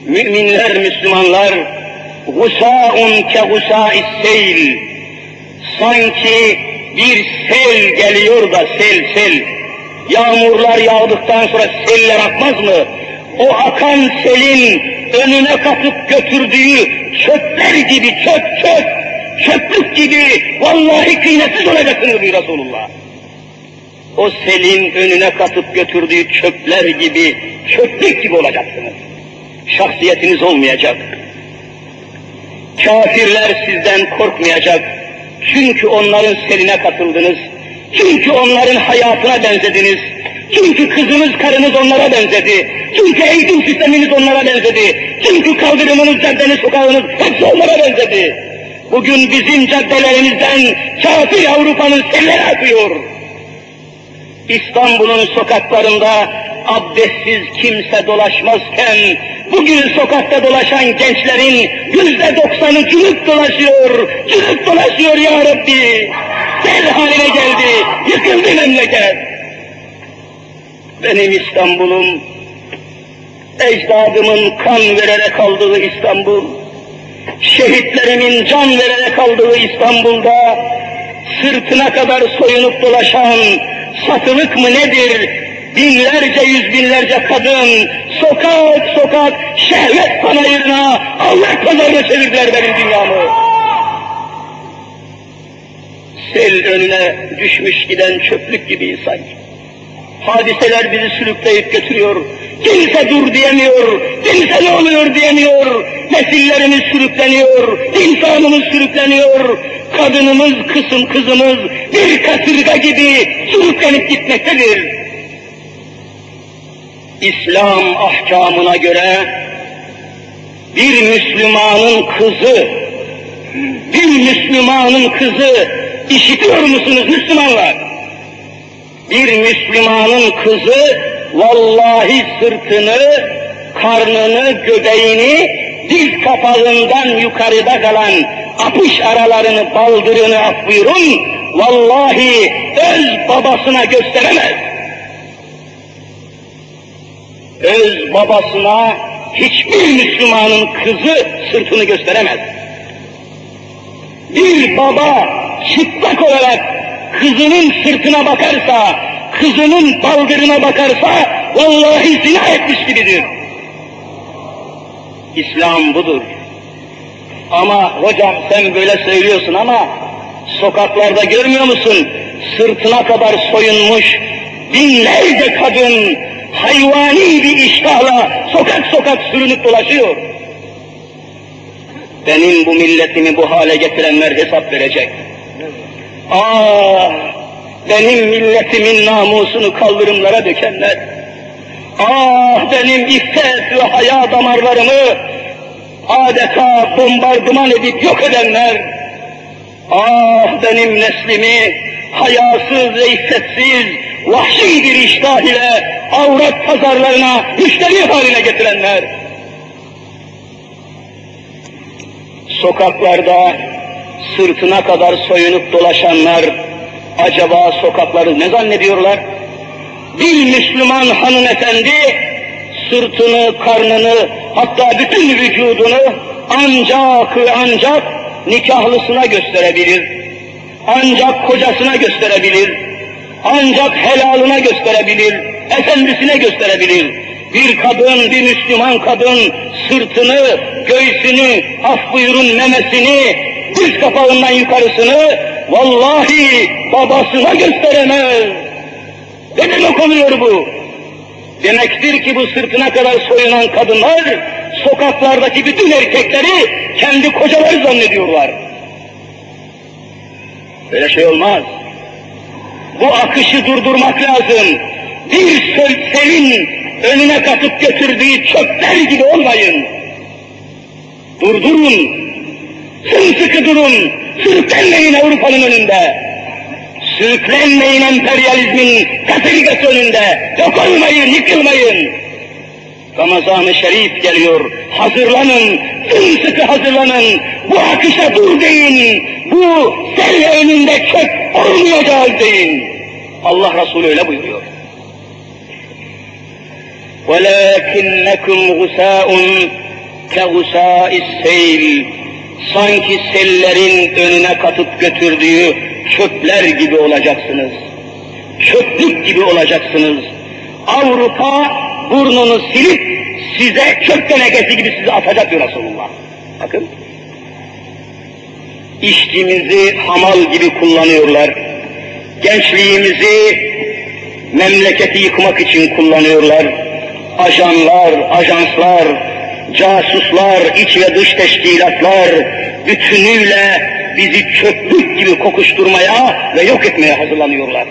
S1: müminler, Müslümanlar gusâun ke gusâis seyl sanki bir sel geliyor da sel sel yağmurlar yağdıktan sonra seller akmaz mı? O akan selin önüne katıp götürdüğü çöpler gibi çöp çöp çöplük gibi vallahi kıymetsiz olacaksınız diyor Resulullah o selin önüne katıp götürdüğü çöpler gibi, çöplük gibi olacaksınız. Şahsiyetiniz olmayacak. Kafirler sizden korkmayacak. Çünkü onların seline katıldınız. Çünkü onların hayatına benzediniz. Çünkü kızınız, karınız onlara benzedi. Çünkü eğitim sisteminiz onlara benzedi. Çünkü kaldırımınız, caddeniz, sokağınız hepsi onlara benzedi. Bugün bizim caddelerimizden kafir Avrupa'nın selleri akıyor. İstanbul'un sokaklarında abdestsiz kimse dolaşmazken, bugün sokakta dolaşan gençlerin yüzde doksanı cülük dolaşıyor, cülük dolaşıyor ya Rabbi. Sel haline geldi, yıkıldı memleket. Benim İstanbul'um, ecdadımın kan vererek aldığı İstanbul, şehitlerimin can vererek aldığı İstanbul'da, sırtına kadar soyunup dolaşan, satılık mı nedir, binlerce yüz binlerce kadın, sokak sokak, şehvet panayırına, Allah pazarına çevirdiler benim dünyamı. Sel önüne düşmüş giden çöplük gibiyiz sanki. Hadiseler bizi sürükleyip götürüyor. Kimse dur diyemiyor, kimse ne oluyor diyemiyor. Nesillerimiz sürükleniyor, insanımız sürükleniyor. Kadınımız, kısım kızımız bir kasırga gibi sürüklenip gitmektedir. İslam ahkamına göre bir Müslümanın kızı, bir Müslümanın kızı işitiyor musunuz Müslümanlar? Bir Müslümanın kızı vallahi sırtını, karnını, göbeğini diz kapağından yukarıda kalan apış aralarını, baldırını af buyurun, vallahi öz babasına gösteremez. Öz babasına hiçbir Müslümanın kızı sırtını gösteremez. Bir baba çıplak olarak kızının sırtına bakarsa, kızının baldırına bakarsa, vallahi zina etmiş gibidir. İslam budur. Ama hocam sen böyle söylüyorsun ama sokaklarda görmüyor musun? Sırtına kadar soyunmuş binlerce kadın hayvani bir iştahla sokak sokak sürünüp dolaşıyor. Benim bu milletimi bu hale getirenler hesap verecek. Ah! Benim milletimin namusunu kaldırımlara dökenler. Ah! Benim iffet ve haya damarlarımı adeta bombardıman edip yok edenler. Ah! Benim neslimi hayasız ve iffetsiz, vahşi bir iştah ile avret pazarlarına müşteri haline getirenler. Sokaklarda sırtına kadar soyunup dolaşanlar acaba sokakları ne zannediyorlar? Bir Müslüman hanımefendi sırtını, karnını, hatta bütün vücudunu ancak ancak nikahlısına gösterebilir. Ancak kocasına gösterebilir. Ancak helalına gösterebilir. Efendisine gösterebilir. Bir kadın, bir Müslüman kadın sırtını, göğsünü, af buyurun memesini, diz kapağından yukarısını vallahi babasına gösteremez. Ne demek oluyor bu? Demektir ki bu sırtına kadar soyunan kadınlar sokaklardaki bütün erkekleri kendi kocaları zannediyorlar. Böyle şey olmaz. Bu akışı durdurmak lazım. Bir selin önüne katıp götürdüğü çöpler gibi olmayın. Durdurun, Sımsıkı durun, sürüklenmeyin Avrupa'nın önünde. Sürüklenmeyin emperyalizmin kasırgası önünde. Yok olmayın, yıkılmayın. Ramazan-ı Şerif geliyor. Hazırlanın, sımsıkı hazırlanın. Bu akışa dur deyin. Bu sel önünde çöp olmayacağız deyin. Allah Resulü öyle buyuruyor. وَلَكِنَّكُمْ غُسَاءٌ كَغُسَاءِ السَّيْلِ sanki sellerin önüne katıp götürdüğü çöpler gibi olacaksınız. Çöplük gibi olacaksınız. Avrupa burnunu silip size çöp tenekesi gibi sizi atacak diyor Resulullah. Bakın. İşçimizi hamal gibi kullanıyorlar. Gençliğimizi memleketi yıkmak için kullanıyorlar. Ajanlar, ajanslar, casuslar, iç ve dış teşkilatlar bütünüyle bizi çöplük gibi kokuşturmaya ve yok etmeye hazırlanıyorlar.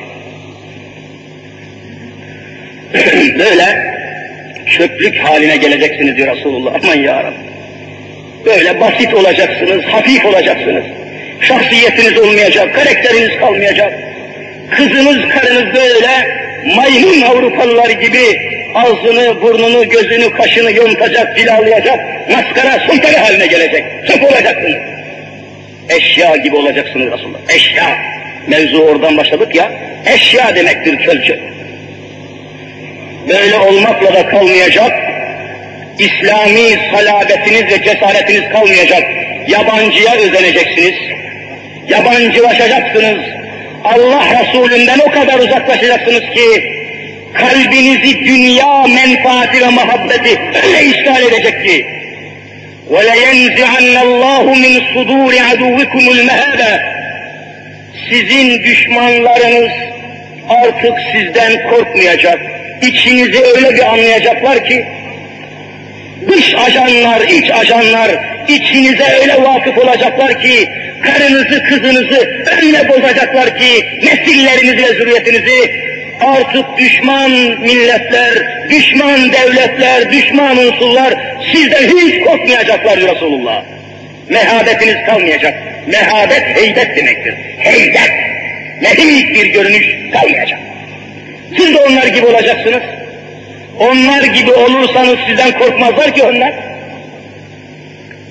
S1: [CLEARS THROAT] Böyle çöplük haline geleceksiniz diyor Resulullah. Aman ya Böyle basit olacaksınız, hafif olacaksınız. Şahsiyetiniz olmayacak, karakteriniz kalmayacak. Kızınız, karınız böyle maymun Avrupalılar gibi ağzını, burnunu, gözünü, kaşını yontacak, cilalayacak, maskara, soytarı haline gelecek. Çöp olacaksınız. Eşya gibi olacaksınız Resulullah. Eşya. Mevzu oradan başladık ya. Eşya demektir kölçü. Böyle olmakla da kalmayacak. İslami salabetiniz ve cesaretiniz kalmayacak. Yabancıya özeneceksiniz. Yabancılaşacaksınız. Allah Resulünden o kadar uzaklaşacaksınız ki kalbinizi dünya menfaati ve muhabbeti öyle işgal edecek ki وَلَيَنْزِعَنَّ اللّٰهُ مِنْ صُدُورِ عَدُوِّكُمُ الْمَهَابَ Sizin düşmanlarınız artık sizden korkmayacak. İçinizi öyle bir anlayacaklar ki dış ajanlar, iç ajanlar içinize öyle vakıf olacaklar ki karınızı, kızınızı öyle bozacaklar ki nesillerinizi ve zürriyetinizi artık düşman milletler, düşman devletler, düşman unsurlar sizden hiç korkmayacaklar Resulullah. Mehabetiniz kalmayacak. Mehabet heybet demektir. Heybet. Nehik bir görünüş kalmayacak. Siz de onlar gibi olacaksınız. Onlar gibi olursanız sizden korkmazlar ki onlar.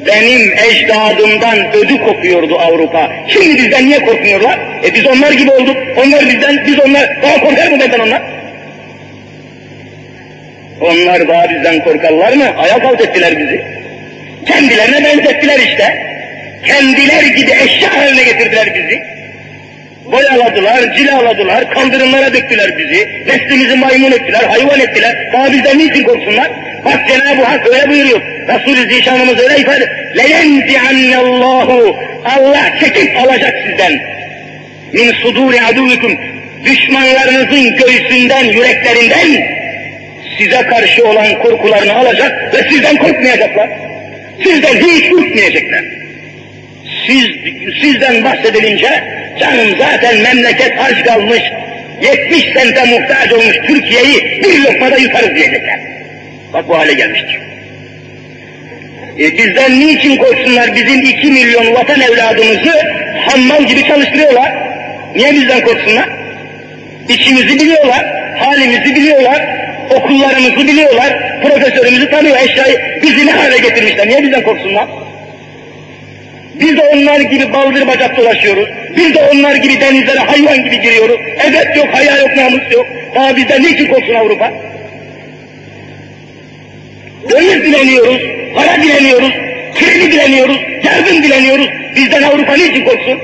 S1: Benim ecdadımdan ödü kopuyordu Avrupa. Şimdi bizden niye korkmuyorlar? E biz onlar gibi olduk. Onlar bizden, biz onlar. Daha korkar mı benden onlar? Onlar daha bizden korkarlar mı? Ayak alt ettiler bizi. Kendilerine benzettiler işte. Kendiler gibi eşya haline getirdiler bizi. Boyaladılar, cilaladılar, kaldırımlara döktüler bizi. Neslimizi maymun ettiler, hayvan ettiler. Daha bizden niçin korksunlar? Bak Cenab-ı Hak öyle buyuruyor. Resul-i Zişanımız öyle ifade. لَيَنْزِعَنَّ اللّٰهُ Allah çekip alacak sizden. Min suduri aduvikum düşmanlarınızın göğsünden, yüreklerinden size karşı olan korkularını alacak ve sizden korkmayacaklar. Sizden hiç korkmayacaklar. Siz, sizden bahsedilince canım zaten memleket aç kalmış, 70 sente muhtaç olmuş Türkiye'yi bir lokmada yutarız diyecekler. Bak bu hale gelmiştir. E bizden niçin korksunlar bizim iki milyon vatan evladımızı hammal gibi çalıştırıyorlar? Niye bizden korksunlar? İçimizi biliyorlar, halimizi biliyorlar, okullarımızı biliyorlar, profesörümüzü tanıyor, eşyayı bizi ne hale getirmişler, niye bizden korksunlar? Biz de onlar gibi baldır bacak dolaşıyoruz. Biz de onlar gibi denizlere hayvan gibi giriyoruz. Evet yok, hayal yok, namus yok. Daha bizden niçin korksun Avrupa? Döviz dileniyoruz, para dileniyoruz, kirli dileniyoruz, yardım dileniyoruz. Bizden Avrupa niçin korksun?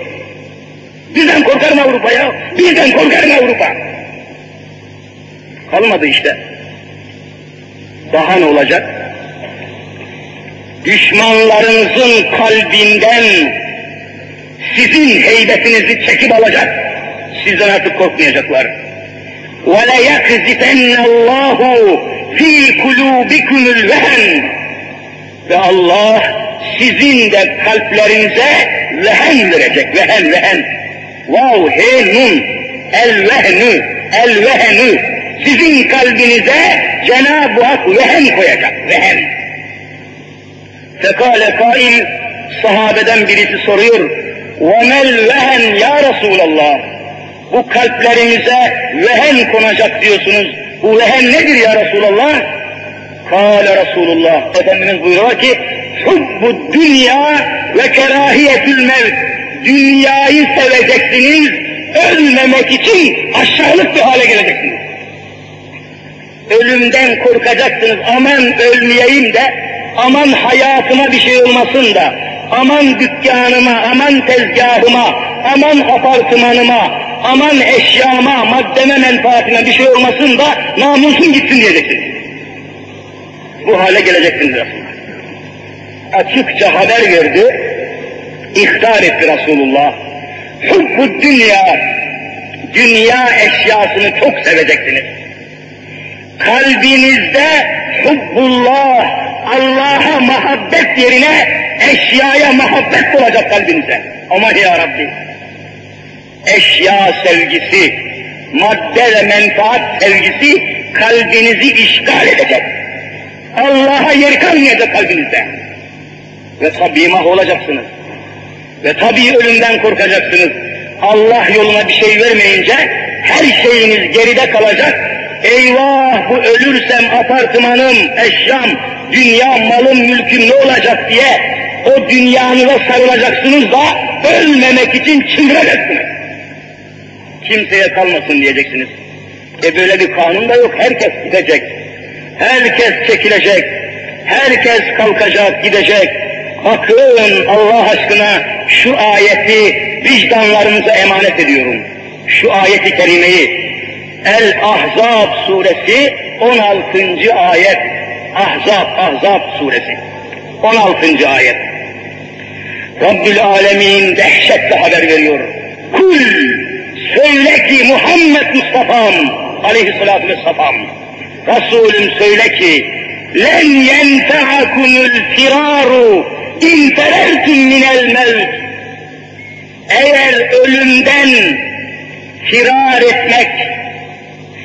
S1: Bizden korkar mı Avrupa ya? Bizden korkar mı Avrupa? Kalmadı işte. Daha ne olacak? Düşmanlarınızın kalbinden sizin heybetinizi çekip alacak. Sizden artık korkmayacaklar. وَلَيَكْزِفَنَّ اللّٰهُ fi kulubikumul vehen ve Allah sizin de kalplerinize vehen verecek. Vehen, vehen. Vav, he, nun. El vehnü, el vehenü. Sizin kalbinize Cenab-ı Hak vehen koyacak. Vehen. Fekale kail sahabeden birisi soruyor. وَمَا vehen ya Resulallah? Bu kalplerimize vehen konacak diyorsunuz. Bu vehen nedir ya Resulallah? Kale Resulullah. Efendimiz buyuruyor ki hubbu dünya ve kerahiyetül mevt. Dünyayı seveceksiniz, ölmemek için aşağılık bir hale geleceksiniz. Ölümden korkacaksınız, aman ölmeyeyim de aman hayatıma bir şey olmasın da, aman dükkanıma, aman tezgahıma, aman apartmanıma, aman eşyama, maddeme, menfaatime bir şey olmasın da namusun gitsin diyeceksiniz. Bu hale geleceksiniz Resulullah. Açıkça haber verdi, ihtar etti Resulullah. Hubbu dünya, dünya eşyasını çok seveceksiniz. Kalbinizde hubbullah, Allah'a muhabbet yerine eşyaya muhabbet olacak kalbinize. Ama ya Rabbi, eşya sevgisi, madde ve menfaat sevgisi kalbinizi işgal edecek. Allah'a yer kalmayacak kalbinizde. Ve tabi olacaksınız. Ve tabi ölümden korkacaksınız. Allah yoluna bir şey vermeyince her şeyiniz geride kalacak. Eyvah bu ölürsem apartmanım, eşyam, dünya, malım, mülküm ne olacak diye o dünyanıza sarılacaksınız da ölmemek için çıldıracaksınız. Kimseye kalmasın diyeceksiniz. E böyle bir kanun da yok. Herkes gidecek. Herkes çekilecek. Herkes kalkacak, gidecek. Bakın Allah aşkına şu ayeti vicdanlarınıza emanet ediyorum. Şu ayeti kerimeyi El-Ahzab suresi 16. ayet. Ahzab, Ahzab suresi. 16. ayet. Rabbül Alemin dehşetle haber veriyor. Kul söyle ki Muhammed Mustafa'm aleyhissalatü vesselam Resulüm söyle ki len yenfeakumul firaru in ferertum minel mevt eğer ölümden firar etmek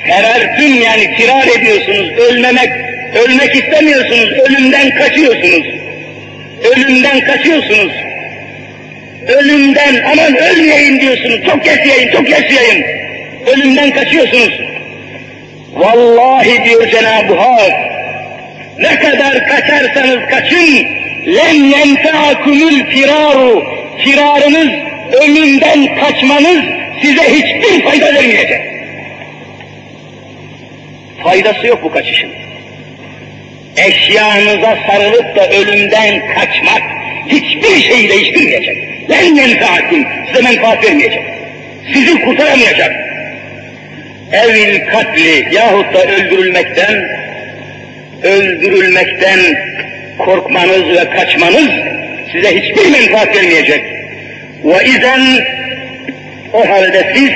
S1: ferertüm yani firar ediyorsunuz ölmemek ölmek istemiyorsunuz ölümden kaçıyorsunuz ölümden kaçıyorsunuz ölümden aman ölmeyeyim diyorsunuz, çok yaşayayım, çok yaşayayım. Ölümden kaçıyorsunuz. Vallahi diyor Cenab-ı Hak, ne kadar kaçarsanız kaçın, lem yenfeakumul firaru, firarınız, ölümden kaçmanız size hiçbir fayda vermeyecek. Faydası yok bu kaçışın. Eşyanıza sarılıp da ölümden kaçmak hiçbir şeyi değiştirmeyecek. Len yenfaatin, size menfaat vermeyecek. Sizi kurtaramayacak. Evil katli yahut da öldürülmekten, öldürülmekten korkmanız ve kaçmanız size hiçbir menfaat vermeyecek. Ve izen o halde siz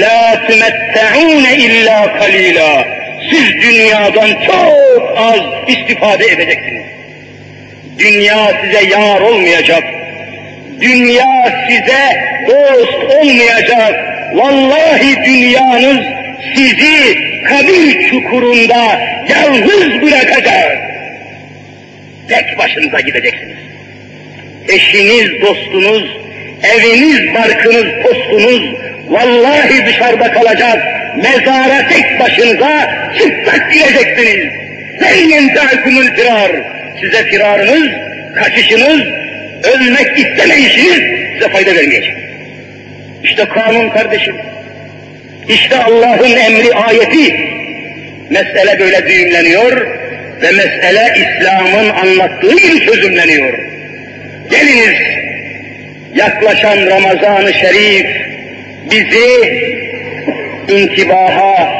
S1: la tümette'ûne illa kalila. Siz dünyadan çok az istifade edeceksiniz. Dünya size yar olmayacak Dünya size dost olmayacak. Vallahi dünyanız sizi kabir çukurunda yalnız bırakacak. Tek başınıza gideceksiniz. Eşiniz, dostunuz, eviniz, barkınız, postunuz vallahi dışarıda kalacak. Mezara tek başınıza çıplak gireceksiniz. Sen yentâkumul firar. Size firarınız, kaçışınız, ölmek istemeyişiniz size fayda vermeyecek. İşte kanun kardeşim. İşte Allah'ın emri ayeti. Mesele böyle düğümleniyor ve mesele İslam'ın anlattığı gibi çözümleniyor. Geliniz yaklaşan Ramazan-ı Şerif bizi intibaha,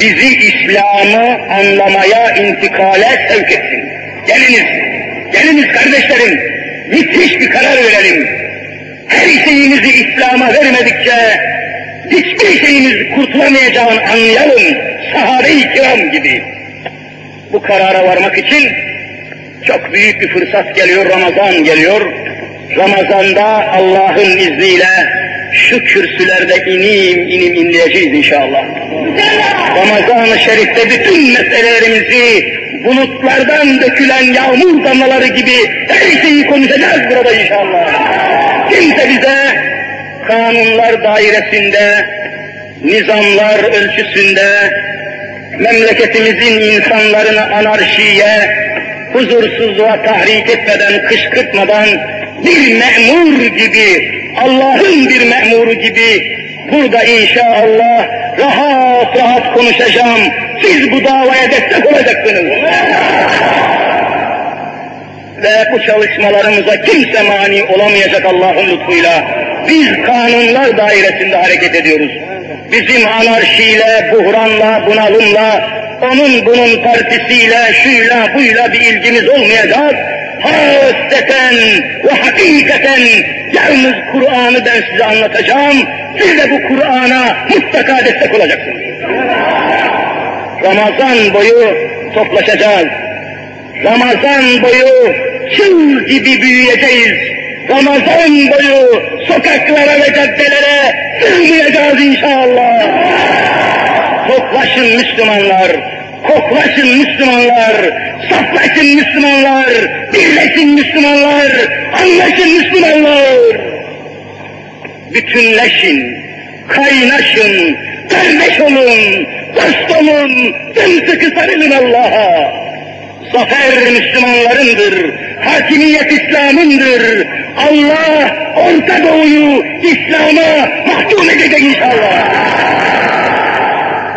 S1: bizi İslam'ı anlamaya, intikale sevk etsin. Geliniz, geliniz kardeşlerim, müthiş bir karar verelim. Her şeyimizi İslam'a vermedikçe hiçbir şeyimiz kurtulamayacağını anlayalım. Sahabe-i kiram gibi. Bu karara varmak için çok büyük bir fırsat geliyor, Ramazan geliyor. Ramazan'da Allah'ın izniyle şu kürsülerde inim inim inleyeceğiz inşallah. Ramazan-ı Şerif'te bütün meselelerimizi bulutlardan dökülen yağmur damlaları gibi her şeyi konuşacağız burada inşallah. Kimse bize kanunlar dairesinde, nizamlar ölçüsünde, memleketimizin insanlarını anarşiye, huzursuzluğa tahrik etmeden, kışkırtmadan bir memur gibi, Allah'ın bir memuru gibi burada inşallah rahat rahat konuşacağım. Siz bu davaya destek olacaksınız. Ve bu çalışmalarımıza kimse mani olamayacak Allah'ın lütfuyla. Biz kanunlar dairesinde hareket ediyoruz. Bizim anarşiyle, buhranla, bunalımla, onun bunun partisiyle, şuyla, buyla bir ilgimiz olmayacak. Hasreten ve hakikaten yalnız Kur'an'ı ben size anlatacağım. Siz de bu Kur'an'a mutlaka destek olacaksınız. Ramazan boyu toplaşacağız. Ramazan boyu çıl gibi büyüyeceğiz. Ramazan boyu sokaklara ve caddelere sığmayacağız inşallah. Toplaşın Müslümanlar, koklaşın Müslümanlar, saflaşın Müslümanlar, birleşin Müslümanlar, anlaşın Müslümanlar. Bütünleşin, kaynaşın, kardeş olun, dost olun, sımsıkı sarılın Allah'a. Zafer Müslümanlarındır, hakimiyet İslam'ındır. Allah Orta Doğu'yu İslam'a mahkum edecek inşallah.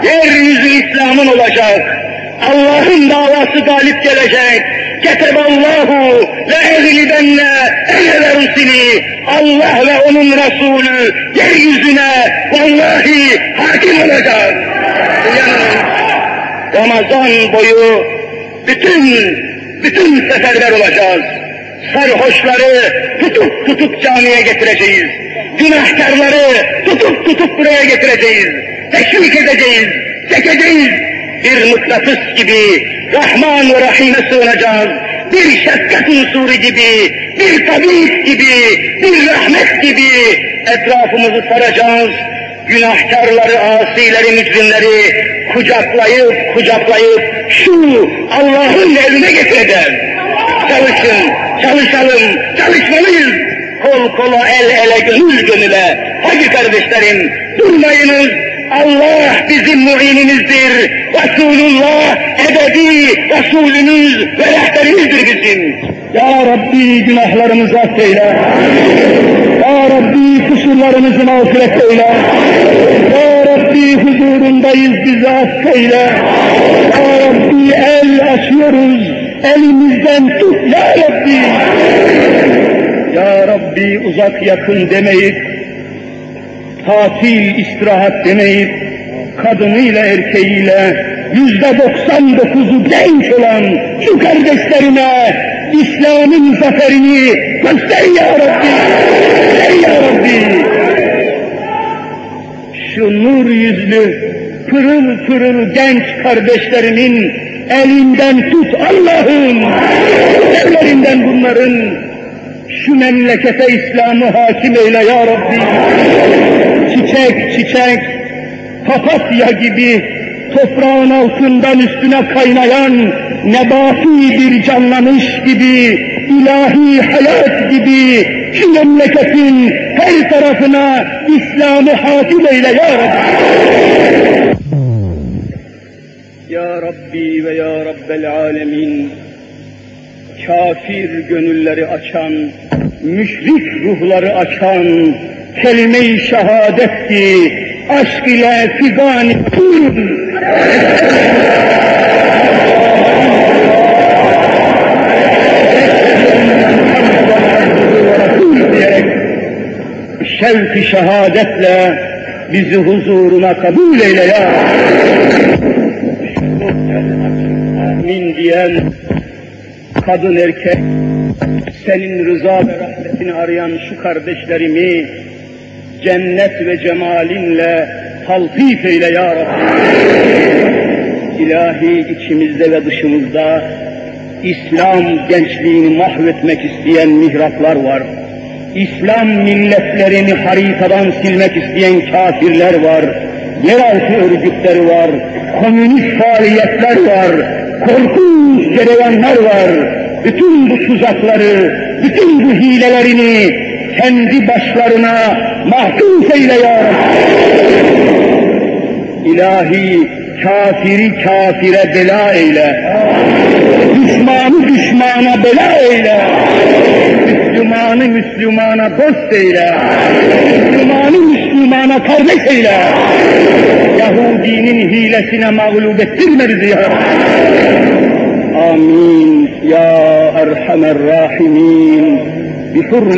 S1: Yeryüzü İslam'ın olacak. Allah'ın davası galip gelecek. Keteballahu ve eglibenne ele rusuli. Allah ve onun Resulü yeryüzüne vallahi hakim olacak. Ramazan boyu bütün bütün seferber olacağız. Sarhoşları tutup tutup camiye getireceğiz. Günahkarları tutup tutup buraya getireceğiz. Teşvik edeceğiz, çekeceğiz. Bir mıknatıs gibi Rahman ve Rahim'e sığınacağız. Bir şefkat unsuru gibi, bir tabip gibi, bir rahmet gibi etrafımızı saracağız günahkarları, asileri, mücrimleri kucaklayıp kucaklayıp şu Allah'ın evine getireceğiz. Çalışın, çalışalım, çalışmalıyız. Kol kola, el ele, gönül gönüle. Hadi kardeşlerim, durmayınız. Allah bizim muinimizdir. Resulullah ebedi Resulümüz ve rehberimizdir bizim.
S2: Ya Rabbi günahlarımızı affeyle. Ya Rabbi kusurlarımızı mağfiret eyle. Ya Rabbi huzurundayız bizi affeyle. Ya Rabbi el açıyoruz. Elimizden tut Ya Rabbi. Ya Rabbi uzak yakın demeyip, tatil istirahat demeyip, kadınıyla erkeğiyle yüzde doksan dokuzu genç olan şu kardeşlerine İslam'ın zaferini göster ya Rabbi, göster ya Rabbi. Şu nur yüzlü, pırıl pırıl genç kardeşlerimin elinden tut Allah'ım. Ellerinden bunların şu memlekete İslam'ı hakim eyle ya Rabbi. Çiçek çiçek, papatya gibi toprağın altından üstüne kaynayan nebati bir canlanış gibi, ilahi hayat gibi şu memleketin her tarafına İslam'ı hakim eyle ya Rabbi. Ya Rabbi ve Ya Rabbel Alemin, kafir gönülleri açan, müşrik ruhları açan, kelime-i şehadet ki, aşk ile figan şevk-i şehadetle bizi huzuruna kabul eyle ya. Amin diyen kadın erkek senin rıza ve rahmetini arayan şu kardeşlerimi cennet ve cemalinle taltif eyle ya Rabbi. İlahi içimizde ve dışımızda İslam gençliğini mahvetmek isteyen mihraplar var. İslam milletlerini haritadan silmek isteyen kafirler var. Yeraltı örgütleri var. Komünist faaliyetler var. Korkunç cereyanlar var. Bütün bu tuzakları, bütün bu hilelerini kendi başlarına mahkum eyle ya. İlahi kafiri kafire bela eyle. Düşmanı düşmana bela eyle. Müslümanı Müslümana dost eyle. Müslümanı Müslümana kardeş eyle. Yahudinin hilesine mağlup ettirme bizi ya Rabbi. Amin. Ya Erhamer Rahimin. Bihurme